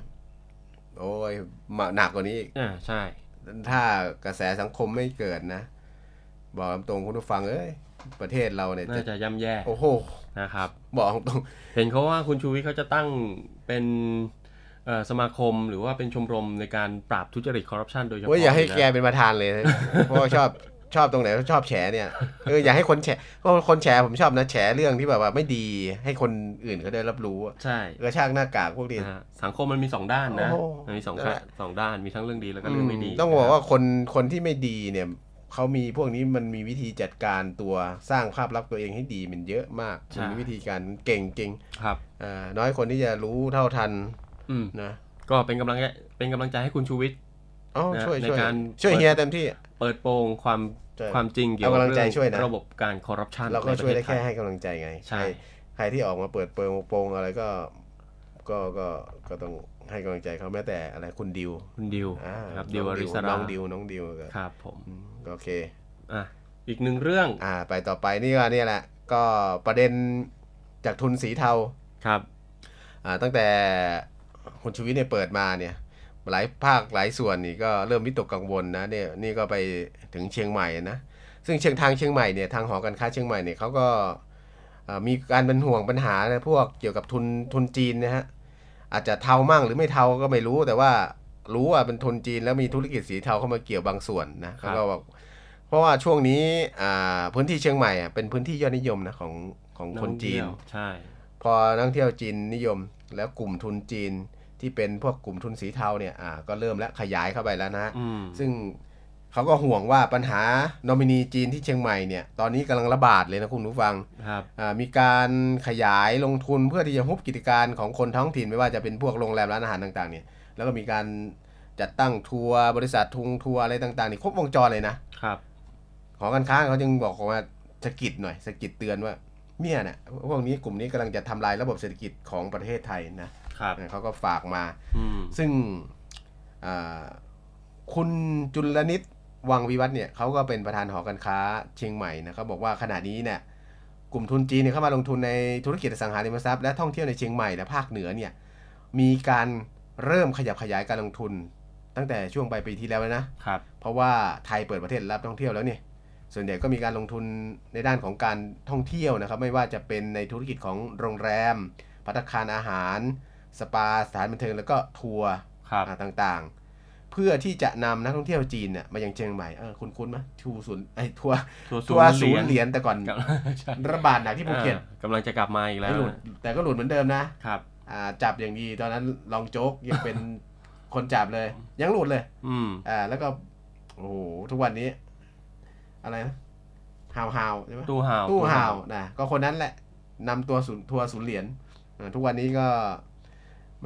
โอ้ยมาหนักกว่านี้อีกอ่าใช่ ถ้ากระแสสังคมไม่เกิดนะ บอกตรงๆคุณผู้ฟังเอ้ยประเทศเราเนี่ยน่าจะจะย่ำแย่ โอ้โหนะครับ บอกตรงเห็นเขาว่าคุณชูวิทย์เขาจะตั้งเป็นเอ่อ สมาคมหรือว่าเป็นชมรมในการปราบทุจริตคอร์รัปชันโดยเฉๆพาะว่าอย่าให้นะแกเป็นประธานเลยนะเพราะว่าชอบชอบตรงไหนชอบแฉเนี่ยเอออย่าให้คนแฉเพราะคนแฉผมชอบนะแฉเรื่องที่แบบว่าไม่ดีให้คนอื่นเขาได้รับรู้อะใช่กระชากหน้ากากพวกนี้นะฮะสังคมมันมีสองด้านนะโอ้โหมันมีสองนั่นแหละสองด้านมีทั้งเรื่องดีแล้วก็เรื่องไม่ดี ต้องบอกว่าคนคนที่ไม่ดีเนี่ยเขามีพวกนี้มันมีวิธีจัดการตัวสร้างภาพลักษณ์ตัวเองให้ดีมันเยอะมากมันมีวิธีการเก่งจริงครับอ่าน้อยคนที่จะรู้เท่าทันอืม นะก็เป็นกำลังใจเป็นกำลังใจให้คุณชูวิทย์อ๋อนะช่วยในช่วยการช่วยเปิดเฮียเต็มที่เปิดโปงความใช่ความจริงเกี่ยวเอากับกำลังใจเรื่องช่วยนะระบบการคอร์รัปชันเราก็ในปช่วยระเทได้ศไทแค่ยให้กำลังใจไงใช่ใครใครที่ออกมาเปิดเปิงโปงอะไรก็ก็ก็ก็ต้องให้กำลังใจเขาแม้แต่อะไรคุณดิวคุณดิวอ่าครับดิวน้อองริสราน้องดิวน้องดิวก็ครับผมอืมก็โอเคอะอีกหนึ่งเรื่องอ่าไปต่อไปนี่ก็เนี่ยแหละ ก็ประเด็นจากทุนสีเทาครับอ่าตั้งแต่ คุณชูวิทย์เนี่ยเปิดมาเนี่ยหลายภาคหลายส่วนนี่ก็เริ่มวิตกกังวลนะเนี่ยนี่ก็ไปถึงเชียงใหม่นะซึ่งเชียงทางเชียงใหม่เนี่ยทางหอการค้าเชียงใหม่เนี่ยเขาก็อ่ามีการเป็นห่วงปัญหานะพวกเกี่ยวกับทุนทุนจีนนะฮะอาจจะเทามั่งหรือไม่เทาก็ไม่รู้ แต่ว่ารู้ว่าเป็นทุนจีนแล้วมีธุรกิจสีเทาเข้ามาเกี่ยวบางส่วนนะครัเขาบก็บอกเพราะว่าช่วงนี้อ่าพื้นที่เชียงใหม่อะเป็นพื้นที่ยอดนิยมนะของของคนจีนองเที่ยวใช่พอนักท่องเที่ยวจีนนิยม แล้วกลุ่มทุนจีน ที่เป็นพวกกลุ่มทุนสีเทาเนี่ยอ่าก็เริ่มแล้วขยายเข้าไปแล้วนะอืมซึ่งเขาก็ห่วงว่าปัญหานอมินีจีนที่เชียงใหม่เนี่ยตอนนี้กำลังระบาดเลยนะคุณผู้ฟังครับอ่ามีการขยายลงทุนเพื่อที่จะฮุบกิจการของคนท้องถิ่นไม่ว่าจะเป็นพวกโรงแรมร้านอาหารต่างๆเนี่ยแล้วก็มีการจัดตั้งทัวร์บริษัททุงทัวร์อะไรต่างๆนี่ครบวงจรเลยนะครับหอการค้าเขาจึงบอกว่าสะกิดหน่อยสะกิดเตือนว่าเนี่ยนะพวกนี้กลุ่มนี้กำลังจะทำลายระบบเศรษฐกิจของประเทศไทยนะ ครับเขาก็ฝากมาอืมซึ่งอ่าคุณจุลนิตวังวิวัฒน์เนี่ยเขาก็เป็นประธานหอการค้าเชียงใหม่นะเขาบอกว่าขณะนี้เนี่ยกลุ่มทุนจีนเนี่ยเข้ามาลงทุนในธุรกิจอสังหาริมทรัพย์และท่องเที่ยวในเชียงใหม่และภาคเหนือเนี่ยมีการเริ่มขยับขยายการลงทุนตั้งแต่ช่วงปลายปีที่แล้วนะครับเพราะว่าไทยเปิดประเทศรับท่องเที่ยวแล้วเนี่ยส่วนใหญ่ก็มีการลงทุนในด้านของการท่องเที่ยวนะครับ ไม่ว่าจะเป็นในธุรกิจของโรงแรมพัตตาคารอาหาร สปาสถานบันเทิงแล้วก็ทัวร์ครับอ่าต่างๆ เพื่อที่จะนำนักท่องเที่ยวจีนเนี่ยมายังเชียงใหม่เออคุณคุ้นๆไหมทัวร์ศูนย์ไอ้ทัวร์ทัวร์ทัวร์ศูศูนนย์ย์เหเหรีรียยญญแต่ก่อนกับใช่ระบาดหนักที่ภูเก็ตอ่ากำลังจะกลับมาอีกแล้วไม่หลุดนะแต่ก็หลุดเหมือนเดิมนะครับอ่าจับอย่างดีตอนนั้นรองโจ๊กยังเป็นคนจับเลย ยังหลุดเลย อืมอ่า แล้วก็โอ้โหทุกวันนี้ อะไรนะฮาวฮาวใช่ไหมตู้ห่าวตู้ฮาวนะก็คนนั้นแหละนำตัวศูนย์ทัวร์ศูนย์เหรียญอ่าทุกวันนี้ก็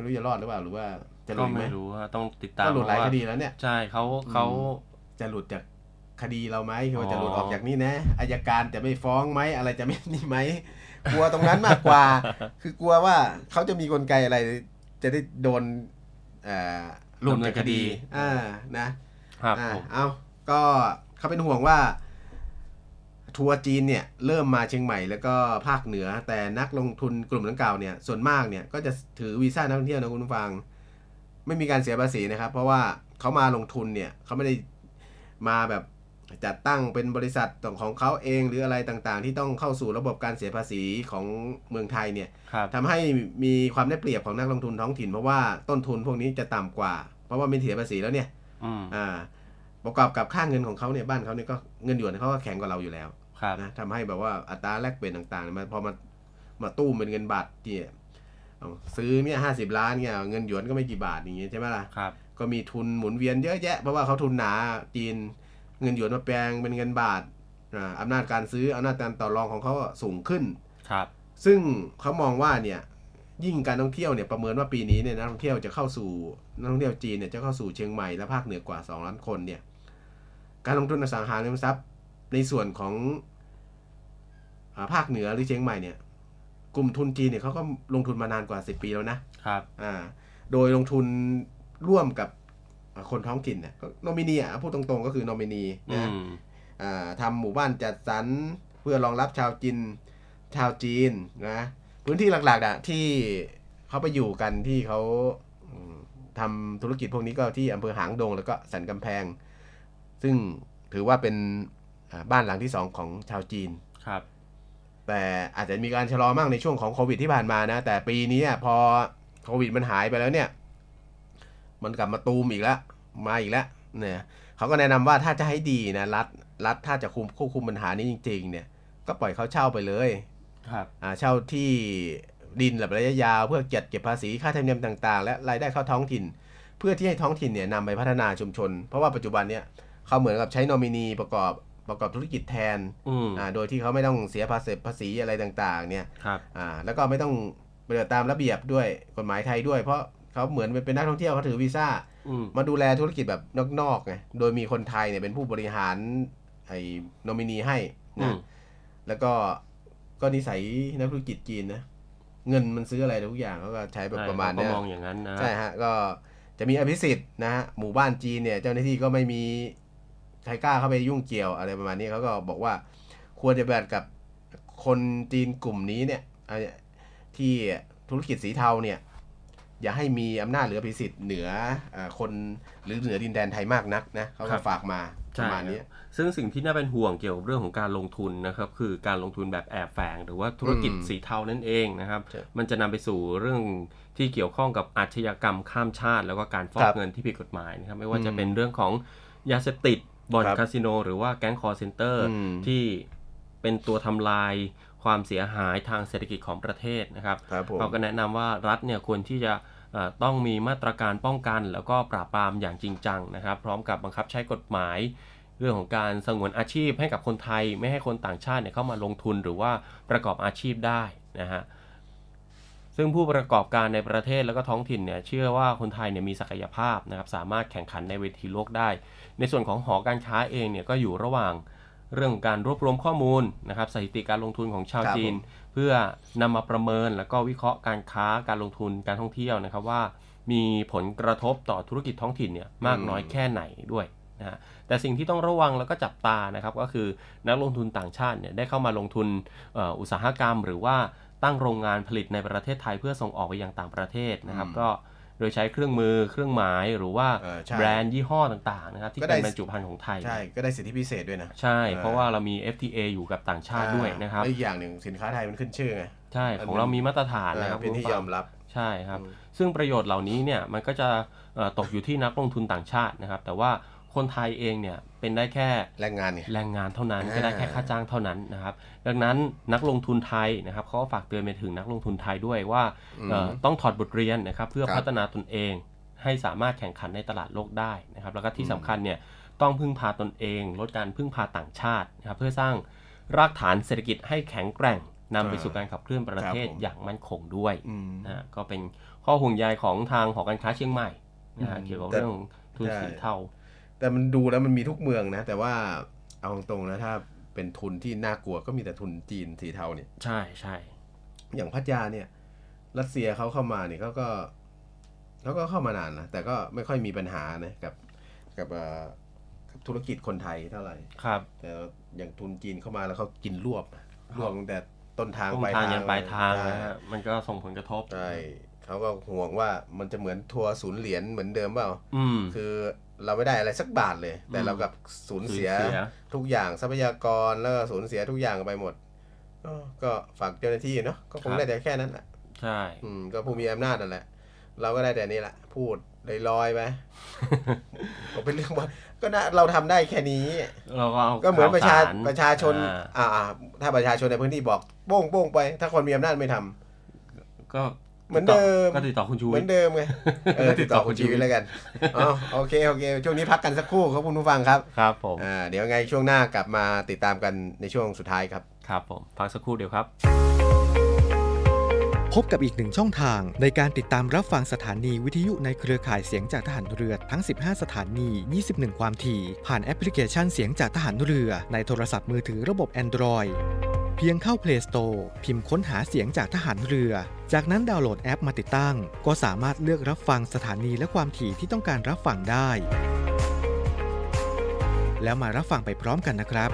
ไม่รู้จะรอดหรือเปล่าหรือว่าจะหก็ลุดไหมไม่รู้ว่าต้องติดตามก็หลุดหลายเพคระว่ดีแล้วเนี่ย ใช่เขาเขาจะหลุดจากคดีเราไหมคือว่าจะหลุดอ๋อออกจากนี่นะอายการจะไม่ฟ้องไหมอะไรจะไม่นี่ไหมกลัวตรงนั้นมากกว่า คือกลัวว่าเขาจะมีกลไกอะไร จะได้โดนเอ่อหลุดจากคดีอ่านะ ครับอ่าผม เอาก็เขาเป็นห่วงว่า ทัวร์จีนเนี่ยเริ่มมาเชียงใหม่แล้วก็ภาคเหนือ แต่นักลงทุนกลุ่มดังกล่าวเนี่ยส่วนมากเนี่ยก็จะถือวีซ่านักท่องเที่ยวนะคุณผู้ฟัง ไม่มีการเสียภาษีนะครับ เพราะว่าเขามาลงทุนเนี่ยเขาไม่ได้มาแบบจัดตั้งเป็นบริษัทของเขาเองหรืออะไรต่างๆ ที่ต้องเข้าสู่ระบบการเสียภาษีของเมืองไทยเนี่ยครับทำให้มีความได้เปรียบของนักลงทุนท้องถิ่น เพราะว่าต้นทุนพวกนี้จะต่ำกว่า เพราะว่าไม่เสียภาษีแล้วเนี่ยอืมอ่า ประกอบกับค่าเงินของเขาเนี่ยบ้านเขาเนี่ยก็เงินหยวนเขาก็แข็งกว่าเราอยู่แล้วครับนะทำให้แบบว่าอัตราแลกเปลี่ยนต่างๆเนี่ยมันพอมามาตู้มเป็นเงินบาทที่เอาซื้อเนี่ยห้าสิบล้านเนี่ยเงินหยวนก็ไม่กี่บาทอย่างเงี้ยใช่ไหมล่ะครับก็มีทุนหมุนเวียนเยอะแยะเพราะว่าเขาทุนหนาจีนเงินหยวนมาแปลงเป็นเงินบาทอ่าอำนาจการซื้ออำนาจการต่อรองของเขาอะสูงขึ้นครับ ซึ่งเขามองว่าเนี่ยยิ่งการท่องเที่ยวเนี่ยประเมินว่าปีนี้เนี่ยนักท่องเที่ยวจะเข้าสู่นักท่องเที่ยวจีนเนี่ยจะเข้าสู่เชียงใหม่และภาคเหนือกว่า2ล้านคนเนี่ย การลงทุนอสังหาริมทรัพย์ ในส่วนของอาภาคเหนือหรือเชียงใหม่เนี่ย กลุ่มทุนจีนเนี่ยเขาก็ลงทุนมานานกว่า 10 ปีแล้วนะครับอ่าโดยลงทุนร่วมกับอ่าคนท้องถิ่นเนี่ยก็โนมินีอะพูดตรงๆก็คือโนมินีอืนะมอ่าทำหมู่บ้านจัดสรรเพื่อรองรับชาวจีนชาวจีนนะพื้นที่หลักๆอะที่เขาไปอยู่กันที่เขาอืมทำธุรกิจพวกนี้ก็ที่อำเภอหางดงแล้วก็สันกำแพง ซึ่งถือว่าเป็นอ่าบ้านหลังที่สองของชาวจีนครับ แต่อาจจะมีการชะลอมากในช่วงของโควิดที่ผ่านมานะ แต่ปีนี้อะพอโควิดมันหายไปแล้วเนี่ย มันกลับมาตูมอีกแล้วมาอีกแล้วเนี่ยเขาก็แนะนำว่าถ้าจะให้ดีนะรัฐรัฐถ้าจะคุมควบคุมปัญหานี้จริง ๆ เนี่ย ก็ปล่อยเขาเช่าไปเลย ครับอ่าเช่าที่ดินแบบระยะยาวเพื่อจัดเก็บภาษีค่าธรรมเนียมต่าง ๆ และรายได้เข้าท้องถิ่น เพื่อที่ให้ท้องถิ่นเนี่ยนำไปพัฒนาชุมชน เพราะว่าปัจจุบันเนี่ย เขาเหมือนกับใช้นอมินีประกอบประกอบธุรกิจแทนอืมอ่าโดยที่เขาไม่ต้องเสียภาษีภาษีอะไรต่างๆ เนี่ยครับอ่าแล้วก็ไม่ต้องปฏิบัติตามระเบียบด้วยกฎหมายไทยด้วย เพราะเขาเหมือนเป็นนักท่องเที่ยวเขาถือวีซ่าอืมมาดูแลธุรกิจแบบนอกๆไงโดยมีคนไทยเนี่ยเป็นผู้บริหารไอ้นอมินีให้อืนะมแล้วก็ก็นิสัยนักธุรกิจจีนนะเงินมันซื้ออะไรทุกอย่างเขาก็ใช้แบบประมาณใช่เนี้เขยก็มองอย่างนั้นนะใช่ฮะก็จะมีอภิสิทธิ์นะฮะหมู่บ้านจีนเนี่ยเจ้าหน้าที่ก็ไม่มี ใครกล้าเข้าไปยุ่งเกี่ยวอะไรประมาณนี้เขาก็บอกว่าควรจะแบบกับคนจีนกลุ่มนี้เนี่ยอ่าที่ธุรกิจสีเทาเนี่ย อย่าให้มีอำนาจหรืออภิสิทธิ์เหนืออาคนหรือเหนือดินแดนไทยมากนักนะเขาครัก็บฝากมาปใช่ระมาณนี้ซึ่งสิ่งที่น่าเป็นห่วงเกี่ยวกับเรื่องของการลงทุนนะครับคือการลงทุนแบบแอบแฝงหรือว่าธุรกิจอืมสีเทานั่นเองนะครับใช่มันจะนำไปสู่เรื่องที่เกี่ยวข้องกับอาชญากรรมข้ามชาติ แล้วก็การฟอคกรับเงินที่ผิดกฎหมายนะครับไม่ว่าจะอืมเป็นเรื่องของยาเสพติด บ่อนครับคาสิโนหรือว่าแก๊งคอร์เซนเตอร์อืมที่เป็นตัวทำลายความเสียหายทางเศรษฐกิจของประเทศนะครับครับผมเราก็แนะนำว่ารัฐเนี่ยควรที่จะเอ่อต้องมีมาตรการป้องกัน แล้วก็ปราบปรามอย่างจริงจังนะครับ พร้อมกับบังคับใช้กฎหมาย เรื่องของการสงวนอาชีพให้กับคนไทย ไม่ให้คนต่างชาติเนี่ยเข้ามาลงทุนหรือว่าประกอบอาชีพได้นะฮะซึ่งผู้ประกอบการในประเทศแล้วก็ท้องถิ่นเนี่ยเชื่อว่าคนไทยเนี่ยมีศักยภาพนะครับสามารถแข่งขันในเวทีโลกได้ ในส่วนของหอการค้าเองเนี่ยก็อยู่ระหว่างเรื่องของการรวบรวมข้อมูลนะครับสถิติการลงทุนของชาวครับจีนผมเพื่อนำมาประเมินแล้วก็วิเคราะห์การค้าการลงทุนการท่องเที่ยวนะครับว่า มีผลกระทบต่อธุรกิจท้องถิ่นเนี่ยมากน้อยแค่ไหนด้วยนะฮะแต่สิ่งที่ต้องระวังแล้วก็จับตานะครับก็คือนักลงทุนต่างชาติเนี่ยได้เข้ามาลงทุนเอ่ออุตสาหกรรม หรือว่าตั้งโรงงานผลิตในประเทศไทยเพื่อส่งออกไปยังต่างประเทศนะครับอืมก็ โดยใช้เครื่องมือเครื่องหมายหรือว่าเออใช่แบรนด์ยี่ห้อต่างๆนะครับที่ก็ได้เป็นบรรจุภัณฑ์ของไทยใช่ก็ได้สิทธิพิเศษด้วยนะใช่เออเพราะว่าเรามี FTA อยู่กับต่างชาติด้วยนะครับและอีกอย่างหนึ่งสินค้าไทยมันขึ้นชื่อไงใช่ของเรามีมาตรฐานนะครับเป็นที่คุณผู้ยฟัองมรับใช่ครับอืมซึ่งประโยชน์เหล่านี้เนี่ยมันก็จะเอ่อตกอยู่ที่นักลงทุนต่างชาตินะครับ แต่ว่า คนไทยเองเนี่ยเป็นได้แค่แรงงานไงแรงงานเท่านั้นอ่าก็ได้แค่ค่าจ้างเท่านั้นนะครับ ดังนั้นนักลงทุนไทยนะครับเขาก็ฝากเตือนไปถึงนักลงทุนไทยด้วยว่าเอ่อต้องถอดบทเรียนนะครับ เพื่อครับพัฒนาตนเองให้สามารถแข่งขันในตลาดโลกได้นะครับ แล้วก็ที่สำคัญเนี่ยต้องพึ่งพาตนเอง ลดการพึ่งพาต่างชาตินะครับเพื่อสร้างรากฐานเศรษฐกิจให้แข็งแกร่งนำไปสู่การขับเคลื่อนประเทศครับผมอย่างมั่นคงด้วยอืมนะฮะก็เป็นข้อห่วงใยของทางหอการค้าเชียงใหม่นะฮะอืมเกี่ยวกับแต่เรื่องทุนใช่สีเทา แต่มันดูแล้วมันมีทุกเมืองนะ แต่ว่าเอาตรงๆนะถ้าเป็นทุนที่น่ากลัวก็มีแต่ทุนจีนสีเทาเนี่ยใช่ใช่อย่างพัทยาเนี่ย รัสเซียเขาเข้ามาเนี่ยเขาก็เขาก็เข้ามานานนะแต่ก็ไม่ค่อยมีปัญหานะกับกับเอ่อกับธุรกิจคนไทยเท่าไหร่ครับ แต่อย่างทุนจีนเข้ามาแล้วเขากินรวบรวบตั้งแต่ต้นทางต้นปลายทางทางยันปลายทางใช่นะฮะมันก็ส่งผลกระทบใช่เขาก็ห่วงว่ามันจะเหมือนทัวร์ศูนย์เหรียญเหมือนเดิมเปล่าอืมคือ เราไม่ได้อะไรสักบาทเลย แต่อืมเรากับสูญเสียสูญเสียทุกอย่างทรัพยากรแล้วก็สูญเสียทุกอย่างไปหมดก็ก็ฝากเจ้าหน้าที่เนาะก็คงได้แต่แค่นั้นแหละใช่อืมก็ผู้มีอำนาจนั่นแหละ เราก็ได้แต่นี่แหละ พูดลอยๆไปก็เป็นเรื่องว่าก็น่าเราทำได้แค่นี้ เราก็เอาก็เหมือนประชาข่วสประชาชนอ่าอ่าอ่าถ้าประชาชนในพื้นที่บอกโป้งโป้งไป ถ้าคนมีอำนาจไม่ทำก็ เหมือนเดิมก็ติดต่อคุณชูเหวิมืทอนย์เดิมไงเออติติดดต่ต่ออคุคุณณชีชีวิวิตตแล้วกันอ๋อโอเคโอเค ช่วงนี้พักกันสักครู่ครับคุณผู้ฟังครับครับผมอ่าเดี๋ยวไงช่วงหน้ากลับมาติดตามกันในช่วงสุดท้ายครับครับผมพักสักครู่เดียวครับ พบกับอีกหนึ่งช่องทางในการติดตามรับฟังสถานีวิทยุในเครือข่ายเสียงจากทหารเรือทั้ง 15 สถานี 21 ความถี่ ผ่านแอปพลิเคชันเสียงจากทหารเรือในโทรศัพท์มือถือระบบ Android เพียงเข้า Play Store พิมพ์ค้นหาเสียงจากทหารเรือ จากนั้นดาวน์โหลดแอปมาติดตั้ง ก็สามารถเลือกรับฟังสถานีและความถี่ที่ต้องการรับฟังได้ แล้วมารับฟังไปพร้อมกันนะครับ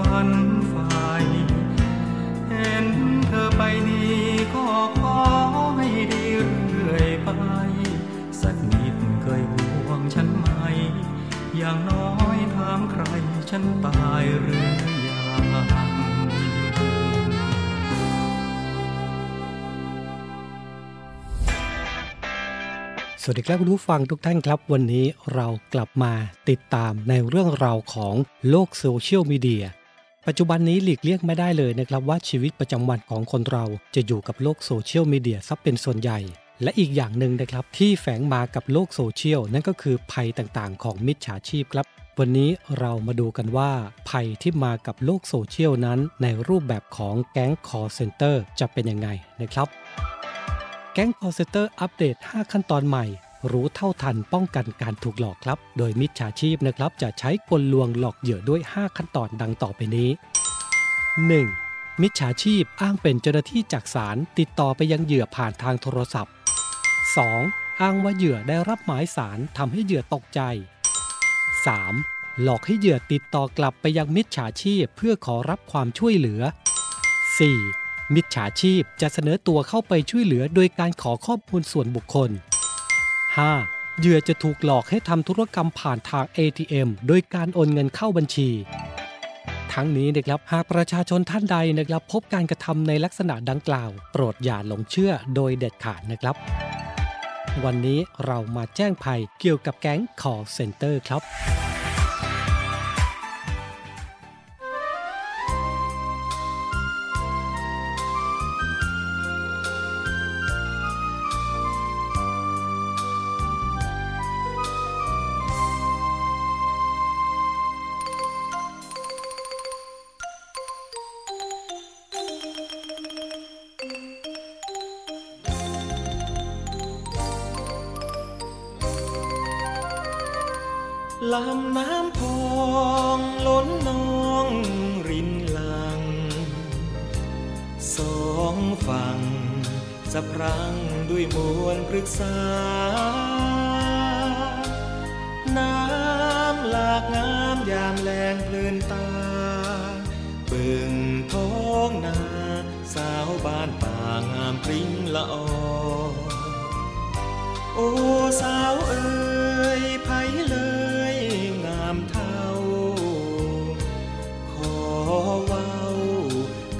ฝันใฝ่เห็นเธอไปดีก็ขอให้ดีเรื่อยไป สักนิดเคยห่วงฉันไหม อย่างน้อยถามใครฉันตายหรือยังสวัสดีครับคุณผู้ฟังทุกท่านครับ วันนี้เรากลับมาติดตามในเรื่องราวของโลกโซเชียลมีเดีย ปัจจุบันนี้หลีกเลี่ยงไม่ได้เลยนะครับว่าชีวิตประจำวันของคนเราจะอยู่กับโลกโซเชียลมีเดียซะเป็นส่วนใหญ่ และอีกอย่างหนึ่งนะครับที่แฝงมากับโลกโซเชียลนั่นก็คือภัยต่างๆ ของมิจฉาชีพครับ วันนี้เรามาดูกันว่า ภัยที่มากับโลกโซเชียลนั้น ในรูปแบบของแก๊งคอลเซ็นเตอร์จะเป็นยังไงนะครับแก๊ง call center อัปเดต 5 ขั้นตอนใหม่ รู้เท่าทันป้องกันการถูกหลอกครับ โดยมิจฉาชีพนะครับจะใช้กลลวงหลอกเหยื่อด้วย 5 ขั้นตอนดังต่อไปนี้ 1. มิจฉาชีพอ้างเป็นเจ้าหน้าที่จากศาลติดต่อไปยังเหยื่อผ่านทางโทรศัพท์ 2. อ้างว่าเหยื่อได้รับหมายสารทำให้เหยื่อตกใจ 3. หลอกให้เหยื่อติดต่อกลับไปยังมิจฉาชีพเพื่อขอรับความช่วยเหลือ 4. มิจฉาชีพจะเสนอตัวเข้าไปช่วยเหลือโดยการขอข้อมูลส่วนบุคคล 5. เหยื่อจะถูกหลอกให้ทำธุรกรรมผ่านทาง ATM โดยการโอนเงินเข้าบัญชี ทั้งนี้นะครับหากประชาชนท่านใดนะครับพบการกระทำในลักษณะดังกล่าว โปรดอย่าหลงเชื่อโดยเด็ดขาดนะครับ วันนี้เรามาแจ้งภัยเกี่ยวกับแก๊งขอเซ็นเตอร์ครับ ลำน้ำพองล้นนองรินลัง สองฝั่งสะพรังด้วยมวลปรึกษา น้ำหลากงามยามแลงเพลินตา เบิ่งท้องนาสาวบ้านป่างามปริ้งละออโอ้สาวเอ๋ยไผเลย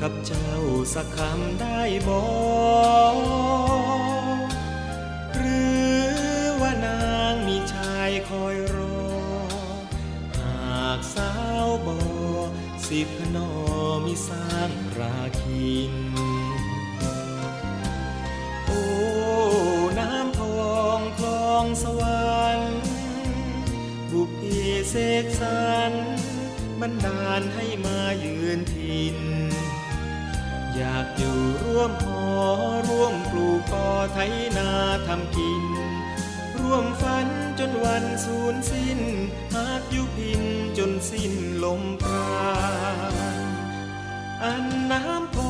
กับเจ้าสักคำได้บอกหรือว่านางมีชายคอยรอ หากสาวบอสิพนอมีสร้างราคิน พอไถนาทำกิน ร่วมฝันจนวันสูญสิ้น หากยุพินจนสิ้นลมปราณอันน้ำพอ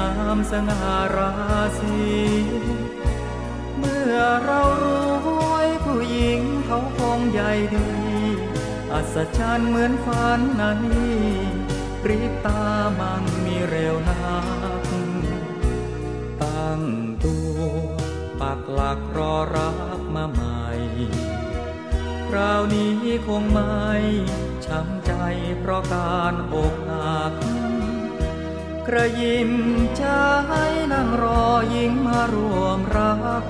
ามสง่าราศีเมื่อเรารวยผู้หญิงเขาคงใหญ่ดี อัศจรรย์เหมือนฝันนั้นปรีบตามันมีเร็วนัก ตั้งตัวปักหลักรอรักมาใหม่ คราวนี้คงไม่ช้ำใจเพราะการอกหัก กระยิมใจนั่งรอหญิงมารวมรัก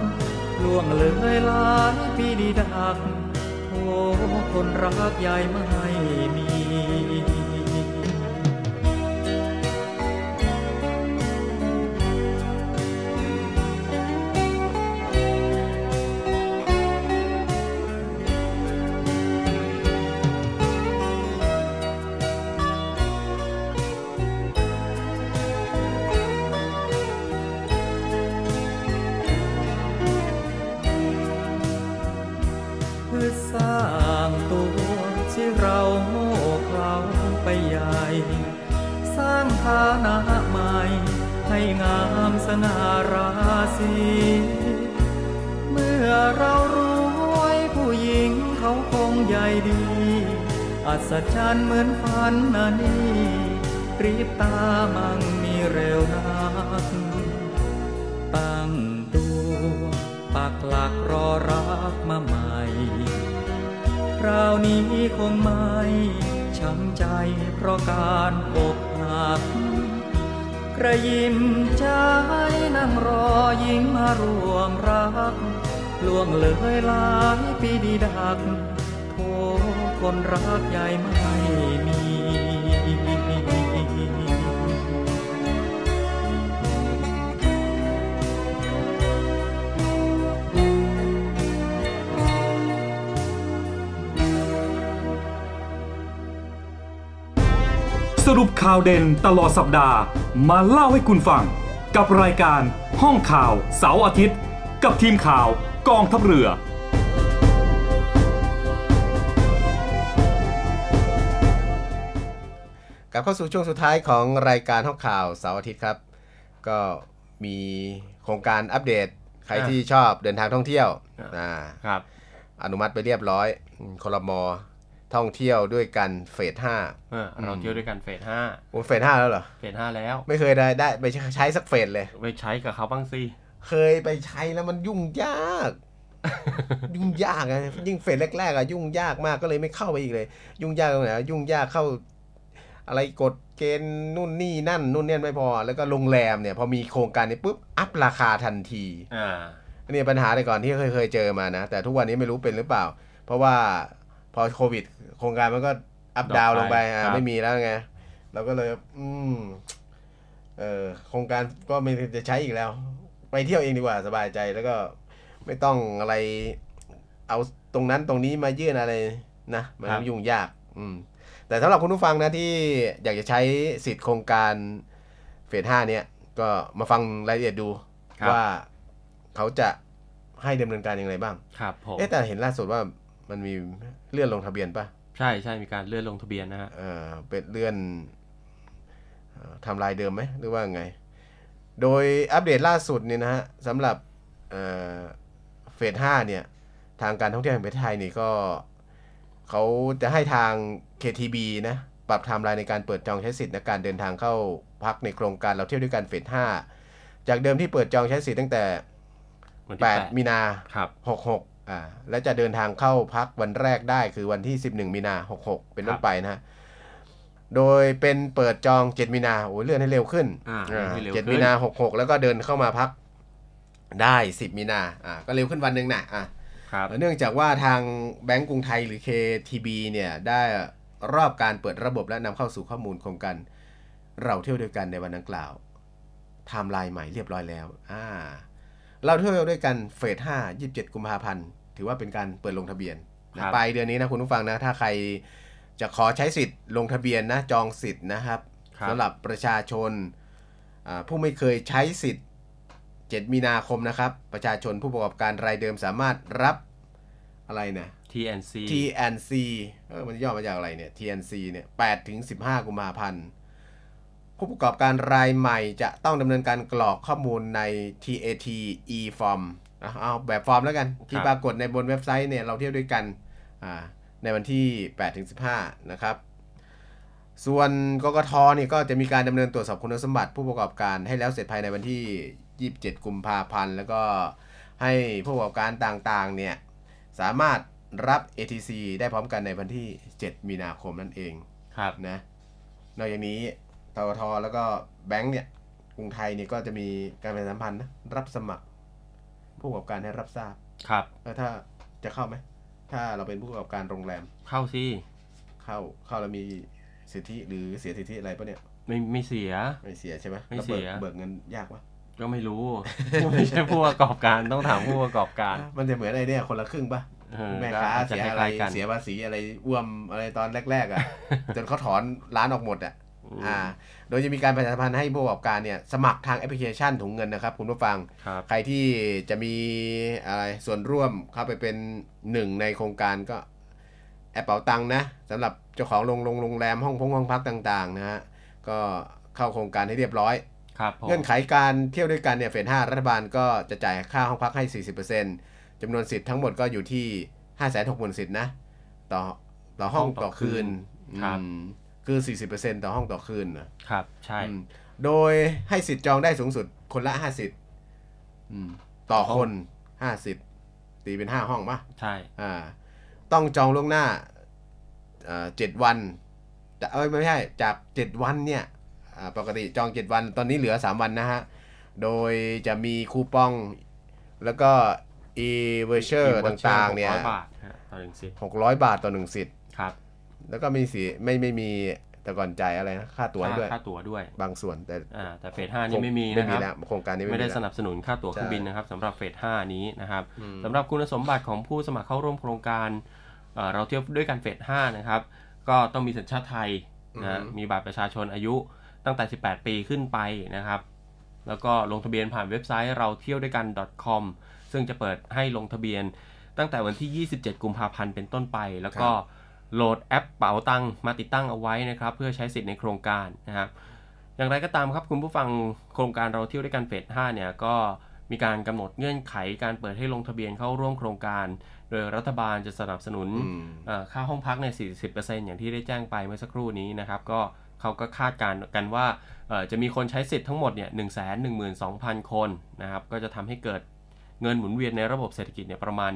ล่วงเลยหลายปีดีดักโอ้คนรักใหญ่ไม่างฐานะใหม่ ให้งามสง่าราศีเมื่อเรารวยผู้หญิงเขาคงใหญ่ดี อัศจรรย์เหมือนฝันนันนี่ปรีบตามั่งมีเร็วนัก ตั้งตัวปักหลักรอรักมาใหม่คราวนี้คงไม่ช้ำใจเพราะการอก ก กระยิมใจนั่งรอยิ่งมารวมรักล่วงเลยหลายปีดีดักโทคนรักใหญ่ไม่มี รุปข่าวเด่นตลอดสัปดาห์ มาเล่าให้คุณฟัง กับรายการห้องข่าวเสาร์อาทิตย์ กับทีมข่าวกองทัพเรือ กลับเข้าสู่ช่วงสุดท้ายของรายการห้องข่าวเสาร์อาทิตย์ครับ ก็มีโครงการอัปเดตใครอ่าที่ชอบเดินทางท่องเที่ยวอ่าอ่าครับ อนุมัติไปเรียบร้อยอืมคลม ท่องเที่ยวด้วยกันเฟสห้าเออเราเที่ยวด้วยกันเฟสห้าโอ้เฟสห้าแล้วเหรอ เฟสห้าแล้ว ไม่เคยได้ได้ไปใช้สักเฟสเลย ไปใช้กับเขาบ้างสิ เคยไปใช้แล้วมันยุ่งยาก ยุ่งยากอะยิ่งเฟสแรกๆอะยุ่งยากมากก็เลยไม่เข้าไปอีกเลย ยุ่งยากตรงไหนอะยุ่งยากเข้า อะไรกฎเกณฑ์นู่นนี่นั่นนู่นเนี่ยไม่พอ แล้วก็โรงแรมเนี่ยพอมีโครงการนี้ปุ๊บอัพราคาทันที อ่าอันนี้ปัญหาแต่ก่อนที่เคยเคยเจอมานะ แต่ทุกวันนี้ไม่รู้เป็นหรือเปล่า เพราะว่าพอโควิด โครงการมันก็อัพดาวลงไปอะไม่มีแล้วไงเราก็เลย อืมเออโครงการก็ไม่ได้จะใช้อีกแล้ว ไปเที่ยวเองดีกว่าสบายใจแล้วก็ไม่ต้องอะไร เอาตรงนั้นตรงนี้มายื่นอะไรนะมันครับยุ่งยาก อืม แต่สำหรับคุณผู้ฟังนะที่อยากจะใช้สิทธิ์โครงการเฟสห้าเนี่ยก็มาฟังรายละเอียดดูครับว่าเขาจะให้ดำเนินการอย่างไรบ้าง ครับผมเอ๊ะแต่เห็นล่าสุดว่ามันมีเลื่อนลงทะเบียนปะ ใช่ใช่มีการเลื่อนลงทะเบียนนะฮะเออเป็นเลื่อนเอ่อทำลายเดิมไหมหรือว่าไง โดยอัปเดตล่าสุดเนี่ยนะฮะสำหรับเอ่อเฟสห้าเนี่ยทางการท่องเที่ยวแห่งประเทศไทยนี่ก็เขาจะให้ทาง KTB นะปรับไทม์ไลน์ในการเปิดจองใช้สิทธิ์ในการเดินทางเข้าพักในโครงการเราเที่ยวด้วยกันเฟสห้าจากเดิมที่เปิดจองใช้สิทธิ์ตั้งแต่วันที่แปด8มีนาครับ66 อ่าและจะเดินทางเข้าพักวันแรกได้คือวันที่ 11 มีนา 66 เป็นต้ครับนะฮะโดยเป็นเปิดจอง 7 มีนาโอ้ยเลื่อนให้เร็วขึ้นอ่าอ่าให้เร็วเจ็ดขึ้นมีนา66 แล้วก็เดินเข้ามาพักได้ 10 มีนาอ่าก็เร็วขึ้นวันหนึ่งนะอ่าครับเนื่องจากว่าทางแบงก์กรุงไทยหรือ KTB เนี่ยได้รอบการเปิดระบบและนำเข้าสู่ข้อมูลโครงการเราเที่ยวด้วยกันในวันดังกล่าวไทม์ไลน์ใหม่เรียบร้อยแล้วอ่าเราเที่ยวด้วยกันเฟส5 27 กุมภาพันธ์ ถือว่าเป็นการเปิดลงทะเบียนนะครับปลายเดือนนี้นะคุณผู้ฟังนะ ถ้าใครจะขอใช้สิทธิ์ลงทะเบียนนะจองสิทธิ์นะครับครับสำหรับประชาชนอ่าผู้ไม่เคยใช้สิทธิ์ 7 มีนาคมนะครับ ประชาชนผู้ประกอบการรายเดิมสามารถรับอะไรเนี่ย TNC TNC เออมันย่อมาจากอะไรเนี่ย TNC เนี่ย8ถึง15 กุมภาพันธ์ผู้ประกอบการรายใหม่จะต้องดำเนินการกรอกข้อมูลใน TAT e-form นะ เอาแบบฟอร์มแล้วกัน ที่ครับปรากฏในบนเว็บไซต์เนี่ยเราเที่ยวด้วยกันอ่าในวันที่8ถึง15 นะครับ ส่วนกกทเนี่ยก็จะมีการดำเนินตรวจสอบคุณสมบัติผู้ประกอบการให้แล้วเสร็จภายในวันที่ 27 กุมภาพันธ์ แล้วก็ให้ผู้ประกอบการต่างๆเนี่ยสามารถรับ ATC ได้พร้อมกันในวันที่ 7 มีนาคมนั่นเองครับนะนอกจากนี้ทททแล้วก็แบงก์เนี่ยกรุงไทยเนี่ยก็จะมีการประชาสัมพันธ์นะรับสมัคร ผู้ประกอบการให้รับทราบครับ แล้วถ้าจะเข้าไหม ถ้าเราเป็นผู้ประกอบการโรงแรม เข้าสิเข้าเข้าแล้วมีสิทธิหรือเสียสิทธิอะไรปะเนี่ย ไม่ไม่เสีย ไม่เสียใช่ไหมไม่แล้วเบิกเสีย เบิกเงินยากวะก็ไม่รู้ ไม่ใช่ผู้ประกอบการต้องถามผู้ประกอบการ มันจะเหมือนไอ้เนี่ยคนละครึ่งปะเออแม่ก็ค้าอาจจะเสียคอะไรล้ายๆกันเสียภาษีอะไรอ้วมอะไรตอนแรกๆอะจนเขาถอนร้านออกหมดอะม อ่าโดยจะมีการประชาสัมพันธ์ให้ผู้ประกอบการเนี่ยสมัครทางแอปพลิเคชันถุงเงินนะครับ คุณผู้ฟังครับใครที่จะมีอะไรส่วนร่วมเข้าไปเป็นหนึ่งในโครงการก็แอปเป๋าตังค์นะสำหรับเจ้าของโรงโรงโรงแรมห้องพงห้องพักต่างๆนะฮะก็เข้าโครงการให้เรียบร้อยครับผมเงื่อนไขการเที่ยวด้วยกันเนี่ยเฟส5รัฐบาลก็จะจ่ายค่าห้องพักให้ 40%จำนวนสิทธิ์ทั้งหมดก็อยู่ที่5 6 0 0 0 0สิทธิ์นะต่อต่อห้องต่อคืนอืม คือ 40%ต่อห้องต่อคืนนะครับ ใช่อืมโดยให้สิทธิ์จองได้สูงสุดคนละ5สิทธิ์อืมต่อคน5สิทธิ์ตีเป็น5ห้องปะใช่อ่าต้องจองล่วงหน้าอ่าเจ็ดวันจะเอ้ยไม่ใช่ จากเจ็ดวันเนี่ยอ่าปกติจองเจ็ดวัน ตอนนี้เหลือสามวันนะฮะ โดยจะมีคูปอง แล้วก็ e v o u c h e r ต่างๆ เนี่ยหกร้อบาทฮะต่อหนึ่งสิทธิ์หกร้อยบาทต่อหนึ่งสิทธิ์ครับ แล้วก็มีสีไม่ไม่มีแต่ก่อนจ่ายอะไรนะค่าตั๋วค่าด้วยค่าตั๋วด้วย บางส่วนแต่อ่าแต่เฟสห้านี่ไม่มีไม่นะคมีรับแล้วโครงการนี้ไม่ไม่มีได้แล้วสนับสนุนค่าตั๋วเครื่องใช่บินนะครับสำหรับเฟส5นี้นะครับอืมสำหรับคุณสมบัติของผู้สมัครเข้าร่วมโครงการเอ่อเราเที่ยวด้วยกันเฟส5นะครับ ก็ต้องมีสัญชาติไทยนะมีบัตรประชาชนอายุตั้งแต่ 18 ปีขึ้นไปนะครับ แล้วก็ลงทะเบียนผ่านเว็บไซต์เราเที่ยวด้วยกัน .com ซึ่งจะเปิดให้ลงทะเบียนตั้งแต่วันที่ 27 กุมภาพันธ์เป็นต้นไป แล้วก็ โหลดแอปเป๋าตังมาติดตั้งเอาไว้นะครับเพื่อใช้สิทธิ์ในโครงการนะครับอย่างไรก็ตามครับคุณผู้ฟังโครงการเราเที่ยวด้วยกันเฟส5เนี่ยก็มีการกำหนดเงื่อนไขการเปิดให้ลงทะเบียนเข้าร่วมโครงการ โดยรัฐบาลจะสนับสนุนอืมเอ่อค่าห้องพักใน 40%อย่างที่ได้แจ้งไปเมื่อสักครู่นี้นะครับก็เขาก็คาดการณ์กันว่าเอ่อจะมีคนใช้สิทธิ์ทั้งหมดเนี่ย112,000 คนนะครับก็จะทำให้เกิดเงินหมุนเวียนในระบบเศรษฐกิจเนี่ยประมาณ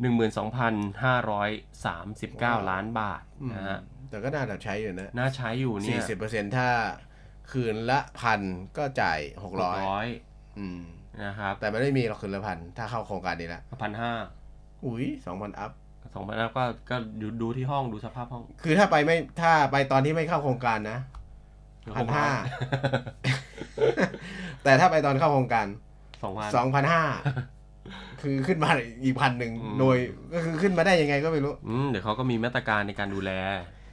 12,539 ล้านบาทนะฮะแต่ก็น่าจะใช้อยู่นะ น่าใช้อยู่เนี่สี่ยสิบเปอร์เซ็นต์ถ้าคืนละพันก็จ่ายหกร้อย600อืมนะครับ แต่มันไม่มีหรอกคืนละพัน ถ้าเข้าโครงการนี้ละพันห้าอุ้ยสองพันอัพสองพันก็ก็ดูดูที่ห้องดูสภาพห้อง คือถ้าไปไม่ถ้าไปตอนที่ไม่เข้าโครงการนะพันห้าแต่ถ้าไปตอนเข้าโครงการสองพันสองพันห้า คือขึ้นมาอีกพันหนึ่งอืมโดยก็คือขึ้นมาได้ยังไงก็ไม่รู้อืมเดี๋ยวเขาก็มีมาตรการในการดูแล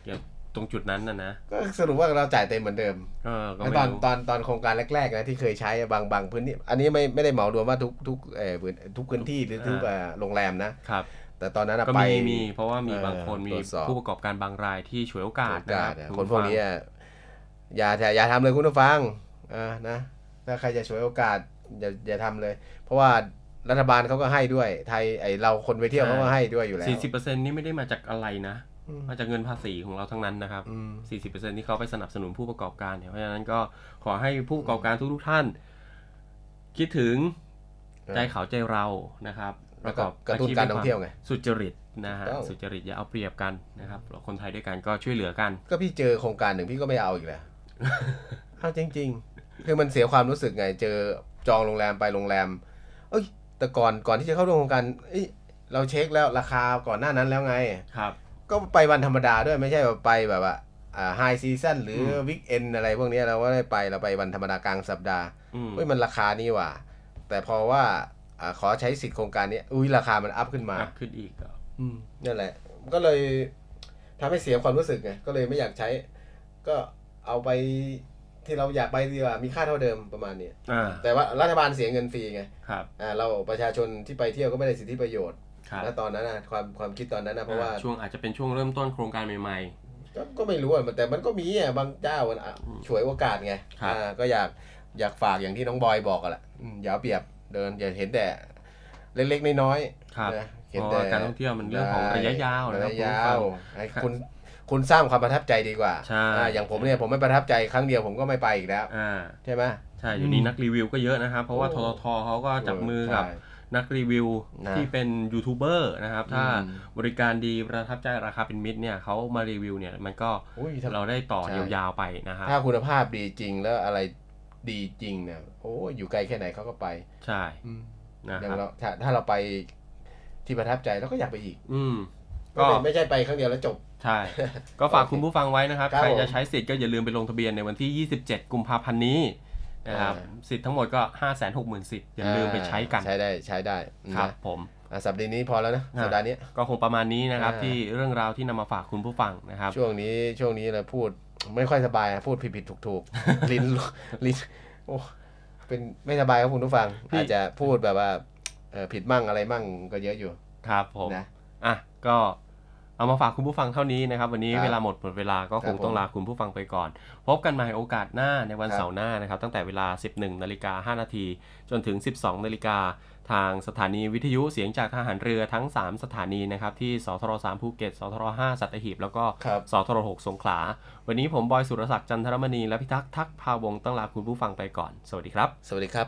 เกี่ยวตรงจุดนั้นนะนะก็สรุปว่าเราจ่ายเต็มเหมือนเดิมเออก็แล้วไม่ตอนรู้ตอนตอนโครงการแรกๆนะที่เคยใช้อะบางบางพื้นที่อันนี้ไม่ไม่ได้เหมารวมว่าทุกทุกเออพื้นทุกพื้นที่หรือทุกเอ่อโรงแรมนะ ครับ แต่ตอนนั้นอะก็ไป มีมีเพราะว่ามีเออบางคนมีตรวจสอบ ผู้ประกอบการบางรายที่ฉวยโอกาสโอนะกาครัสบอะณคนผู้พวกฟังนี้อะอย่าอย่าอย่าทำเลยคุณผู้ฟังอ่านะถ้าใครจะฉวยโอกาสอย่าอย่าทำเลย เพราะว่า รัฐบาลเขาก็ให้ด้วย ไทยไอเราคนไปเที่ยวเขาก็ให้ด้วยอยู่แล้วสี่สิบเปอร์เซ็นต์นี่ไม่ได้มาจากอะไรนะอืมมาจากเงินภาษีของเราทั้งนั้นนะครับอืมสี่สิบเปอร์เซ็นต์ที่เขาไปสนับสนุนผู้ประกอบการเนี่ยเพราะฉะนั้นก็ขอให้ผู้ประกอบการทุกๆท่าน คิดถึงใจเขาใจเรานะครับแล้วก็กระตุ้นการท่องเที่ยวไงสุจริตนะฮะถูกต้องสุจริตอย่าเอาเปรียบกันนะครับเราคนไทยด้วยกันก็ช่วยเหลือกัน ก็พี่เจอโครงการหนึ่งพี่ก็ไม่เอาอีกแล้วเอาจริง ๆ คือมันเสียความรู้สึกไง เจอจองโรงแรมไปโรงแรม เอ้ย แต่ก่อนก่อนที่จะเข้าร่วมโครงการเอ้ยเราเช็คแล้วราคาก่อนหน้านั้นแล้วไง ครับ ก็ไปวันธรรมดาด้วยไม่ใช่แบบไปแบบว่าอ่า high season หรืออืม weekend อะไรพวกเนี้ยเราก็ได้ไปเราไปวันธรรมดากลางสัปดาห์อืม เฮ้ยมันราคานี้ว่ะแต่พอว่าอาขอใช้สิทธิ์โครงการนี้อุ้ยราคามัน up ขึ้นมา up ขึ้นอีกก็นั่นแหละ ก็เลยทำให้เสียความรู้สึกไงก็เลยไม่อยากใช้ ก็เอาไป ที่เราอยากไปดีกว่ามีค่าเท่าเดิมประมาณนี้อ่าแต่ว่ารัฐบาลเสียเงินฟรีไงครับอ่าเราประชาชนที่ไปเที่ยวก็ไม่ได้สิทธิประโยชน์ครับณตอนนั้นนะความความคิดตอนนั้นนะเพราะว่าอ่ช่วงอาจจะเป็นช่วงเริ่มต้นโครงการใหม่ก็ก็ไม่รู้อะแต่มันก็มีอะบางเจ้ามันอะฉวยโอกาสไงครับอ่าก็อยากอยากฝากอย่างที่น้องบอยบอกอะแหละอืมอย่าเอาเปรียบเดินอย่าเห็นแต่เล็กๆน้อยๆครับๆนะเพราะว่าการท่องเที่ยวมันเรื่องของระยะยาวนะระครับยะยาคุณผู้ฟัวงให้คุณ คุณสร้างความประทับใจดีกว่าใช่อ่าอย่างผมเนี่ยผมไม่ประทับใจครั้งเดียวผมก็ไม่ไปอีกแล้วอ่าใช่ไหมใช่อยู่นี้นักรีวิวก็เยอะนะครับ เพราะว่าทโอ้ททเขาก็จับมือกับใช่นักรีวิวนะที่เป็นยูทูบเบอร์นะครับ ถ้าอืมบริการดีประทับใจราคาเป็นมิตรเนี่ยเขามารีวิวเนี่ยมันก็อุ้ยถ้าเราได้ต่อใช่ยาวๆไปนะครับ ถ้าคุณภาพดีจริงแล้วอะไรดีจริงเนี่ยโอ้ยอยู่ไกลแค่ไหนเขาก็ไป ใช่อืมนะอย่าคงรับเราถ้าถ้าเราไปที่ประทับใจเราก็อยากไปอีก อืม ก็ก็ไม่ใช่ไปครั้งเดียวแล้วจบ ใช่ ก็ฝากคุณผู้ฟังไว้นะครับครับใครผมจะใช้สิทธิ์ก็อย่าลืมไปลงทะเบียนในวันที่ 27 กุมภาพันธ์นี้นะครับอ่าสิทธิ์ทั้งหมดก็ 5 6 0 0 0 0สิทธิ์อย่าลืมไปใช้กัน ใช้ได้ใช้ได้ครับนะผมอะสัปดาห์นี้พอแล้วนะอ่าสัปดาห์นี้ก็คงประมาณนี้นะครับอ่าที่เรื่องราวที่นำมาฝากคุณผู้ฟังนะครับ ช่วงนี้ช่วงนี้เราพูดไม่ค่อยสบายอะพูดผิดผิดถูกถูกๆลิ้นลิ้นโอ้เป็นไม่สบายครับคุณผู้ฟังพี่อาจจะพูดแบบว่าเอ่อผิดมั่งอะไรมั่งก็เยอะอยู่ครับผมนะอะก็ เอามาฝากคุณผู้ฟังเท่านี้นะครับ วันนี้ครับเวลาหมดหมดเวลาก็คงครับผมต้องลาคุณผู้ฟังไปก่อน พบกันใหม่โอกาสหน้าในวันครับเสาร์หน้านะครับ ตั้งแต่เวลา 11นาฬิกา5นาทีจนถึง 12นาฬิกาทางสถานีวิทยุเสียงจากทหารเรือทั้ง 3 สถานีนะครับ ที่สทร3ภูเก็ตสทร5สัตหีบ แล้วก็ครับสทร6สงขลา วันนี้ผมบอยสุรศักดิ์จันทรมณีและพิทักษ์ทักษ์พาวงศ์ต้องลาคุณผู้ฟังไปก่อน สวัสดีครับ สวัสดีครับ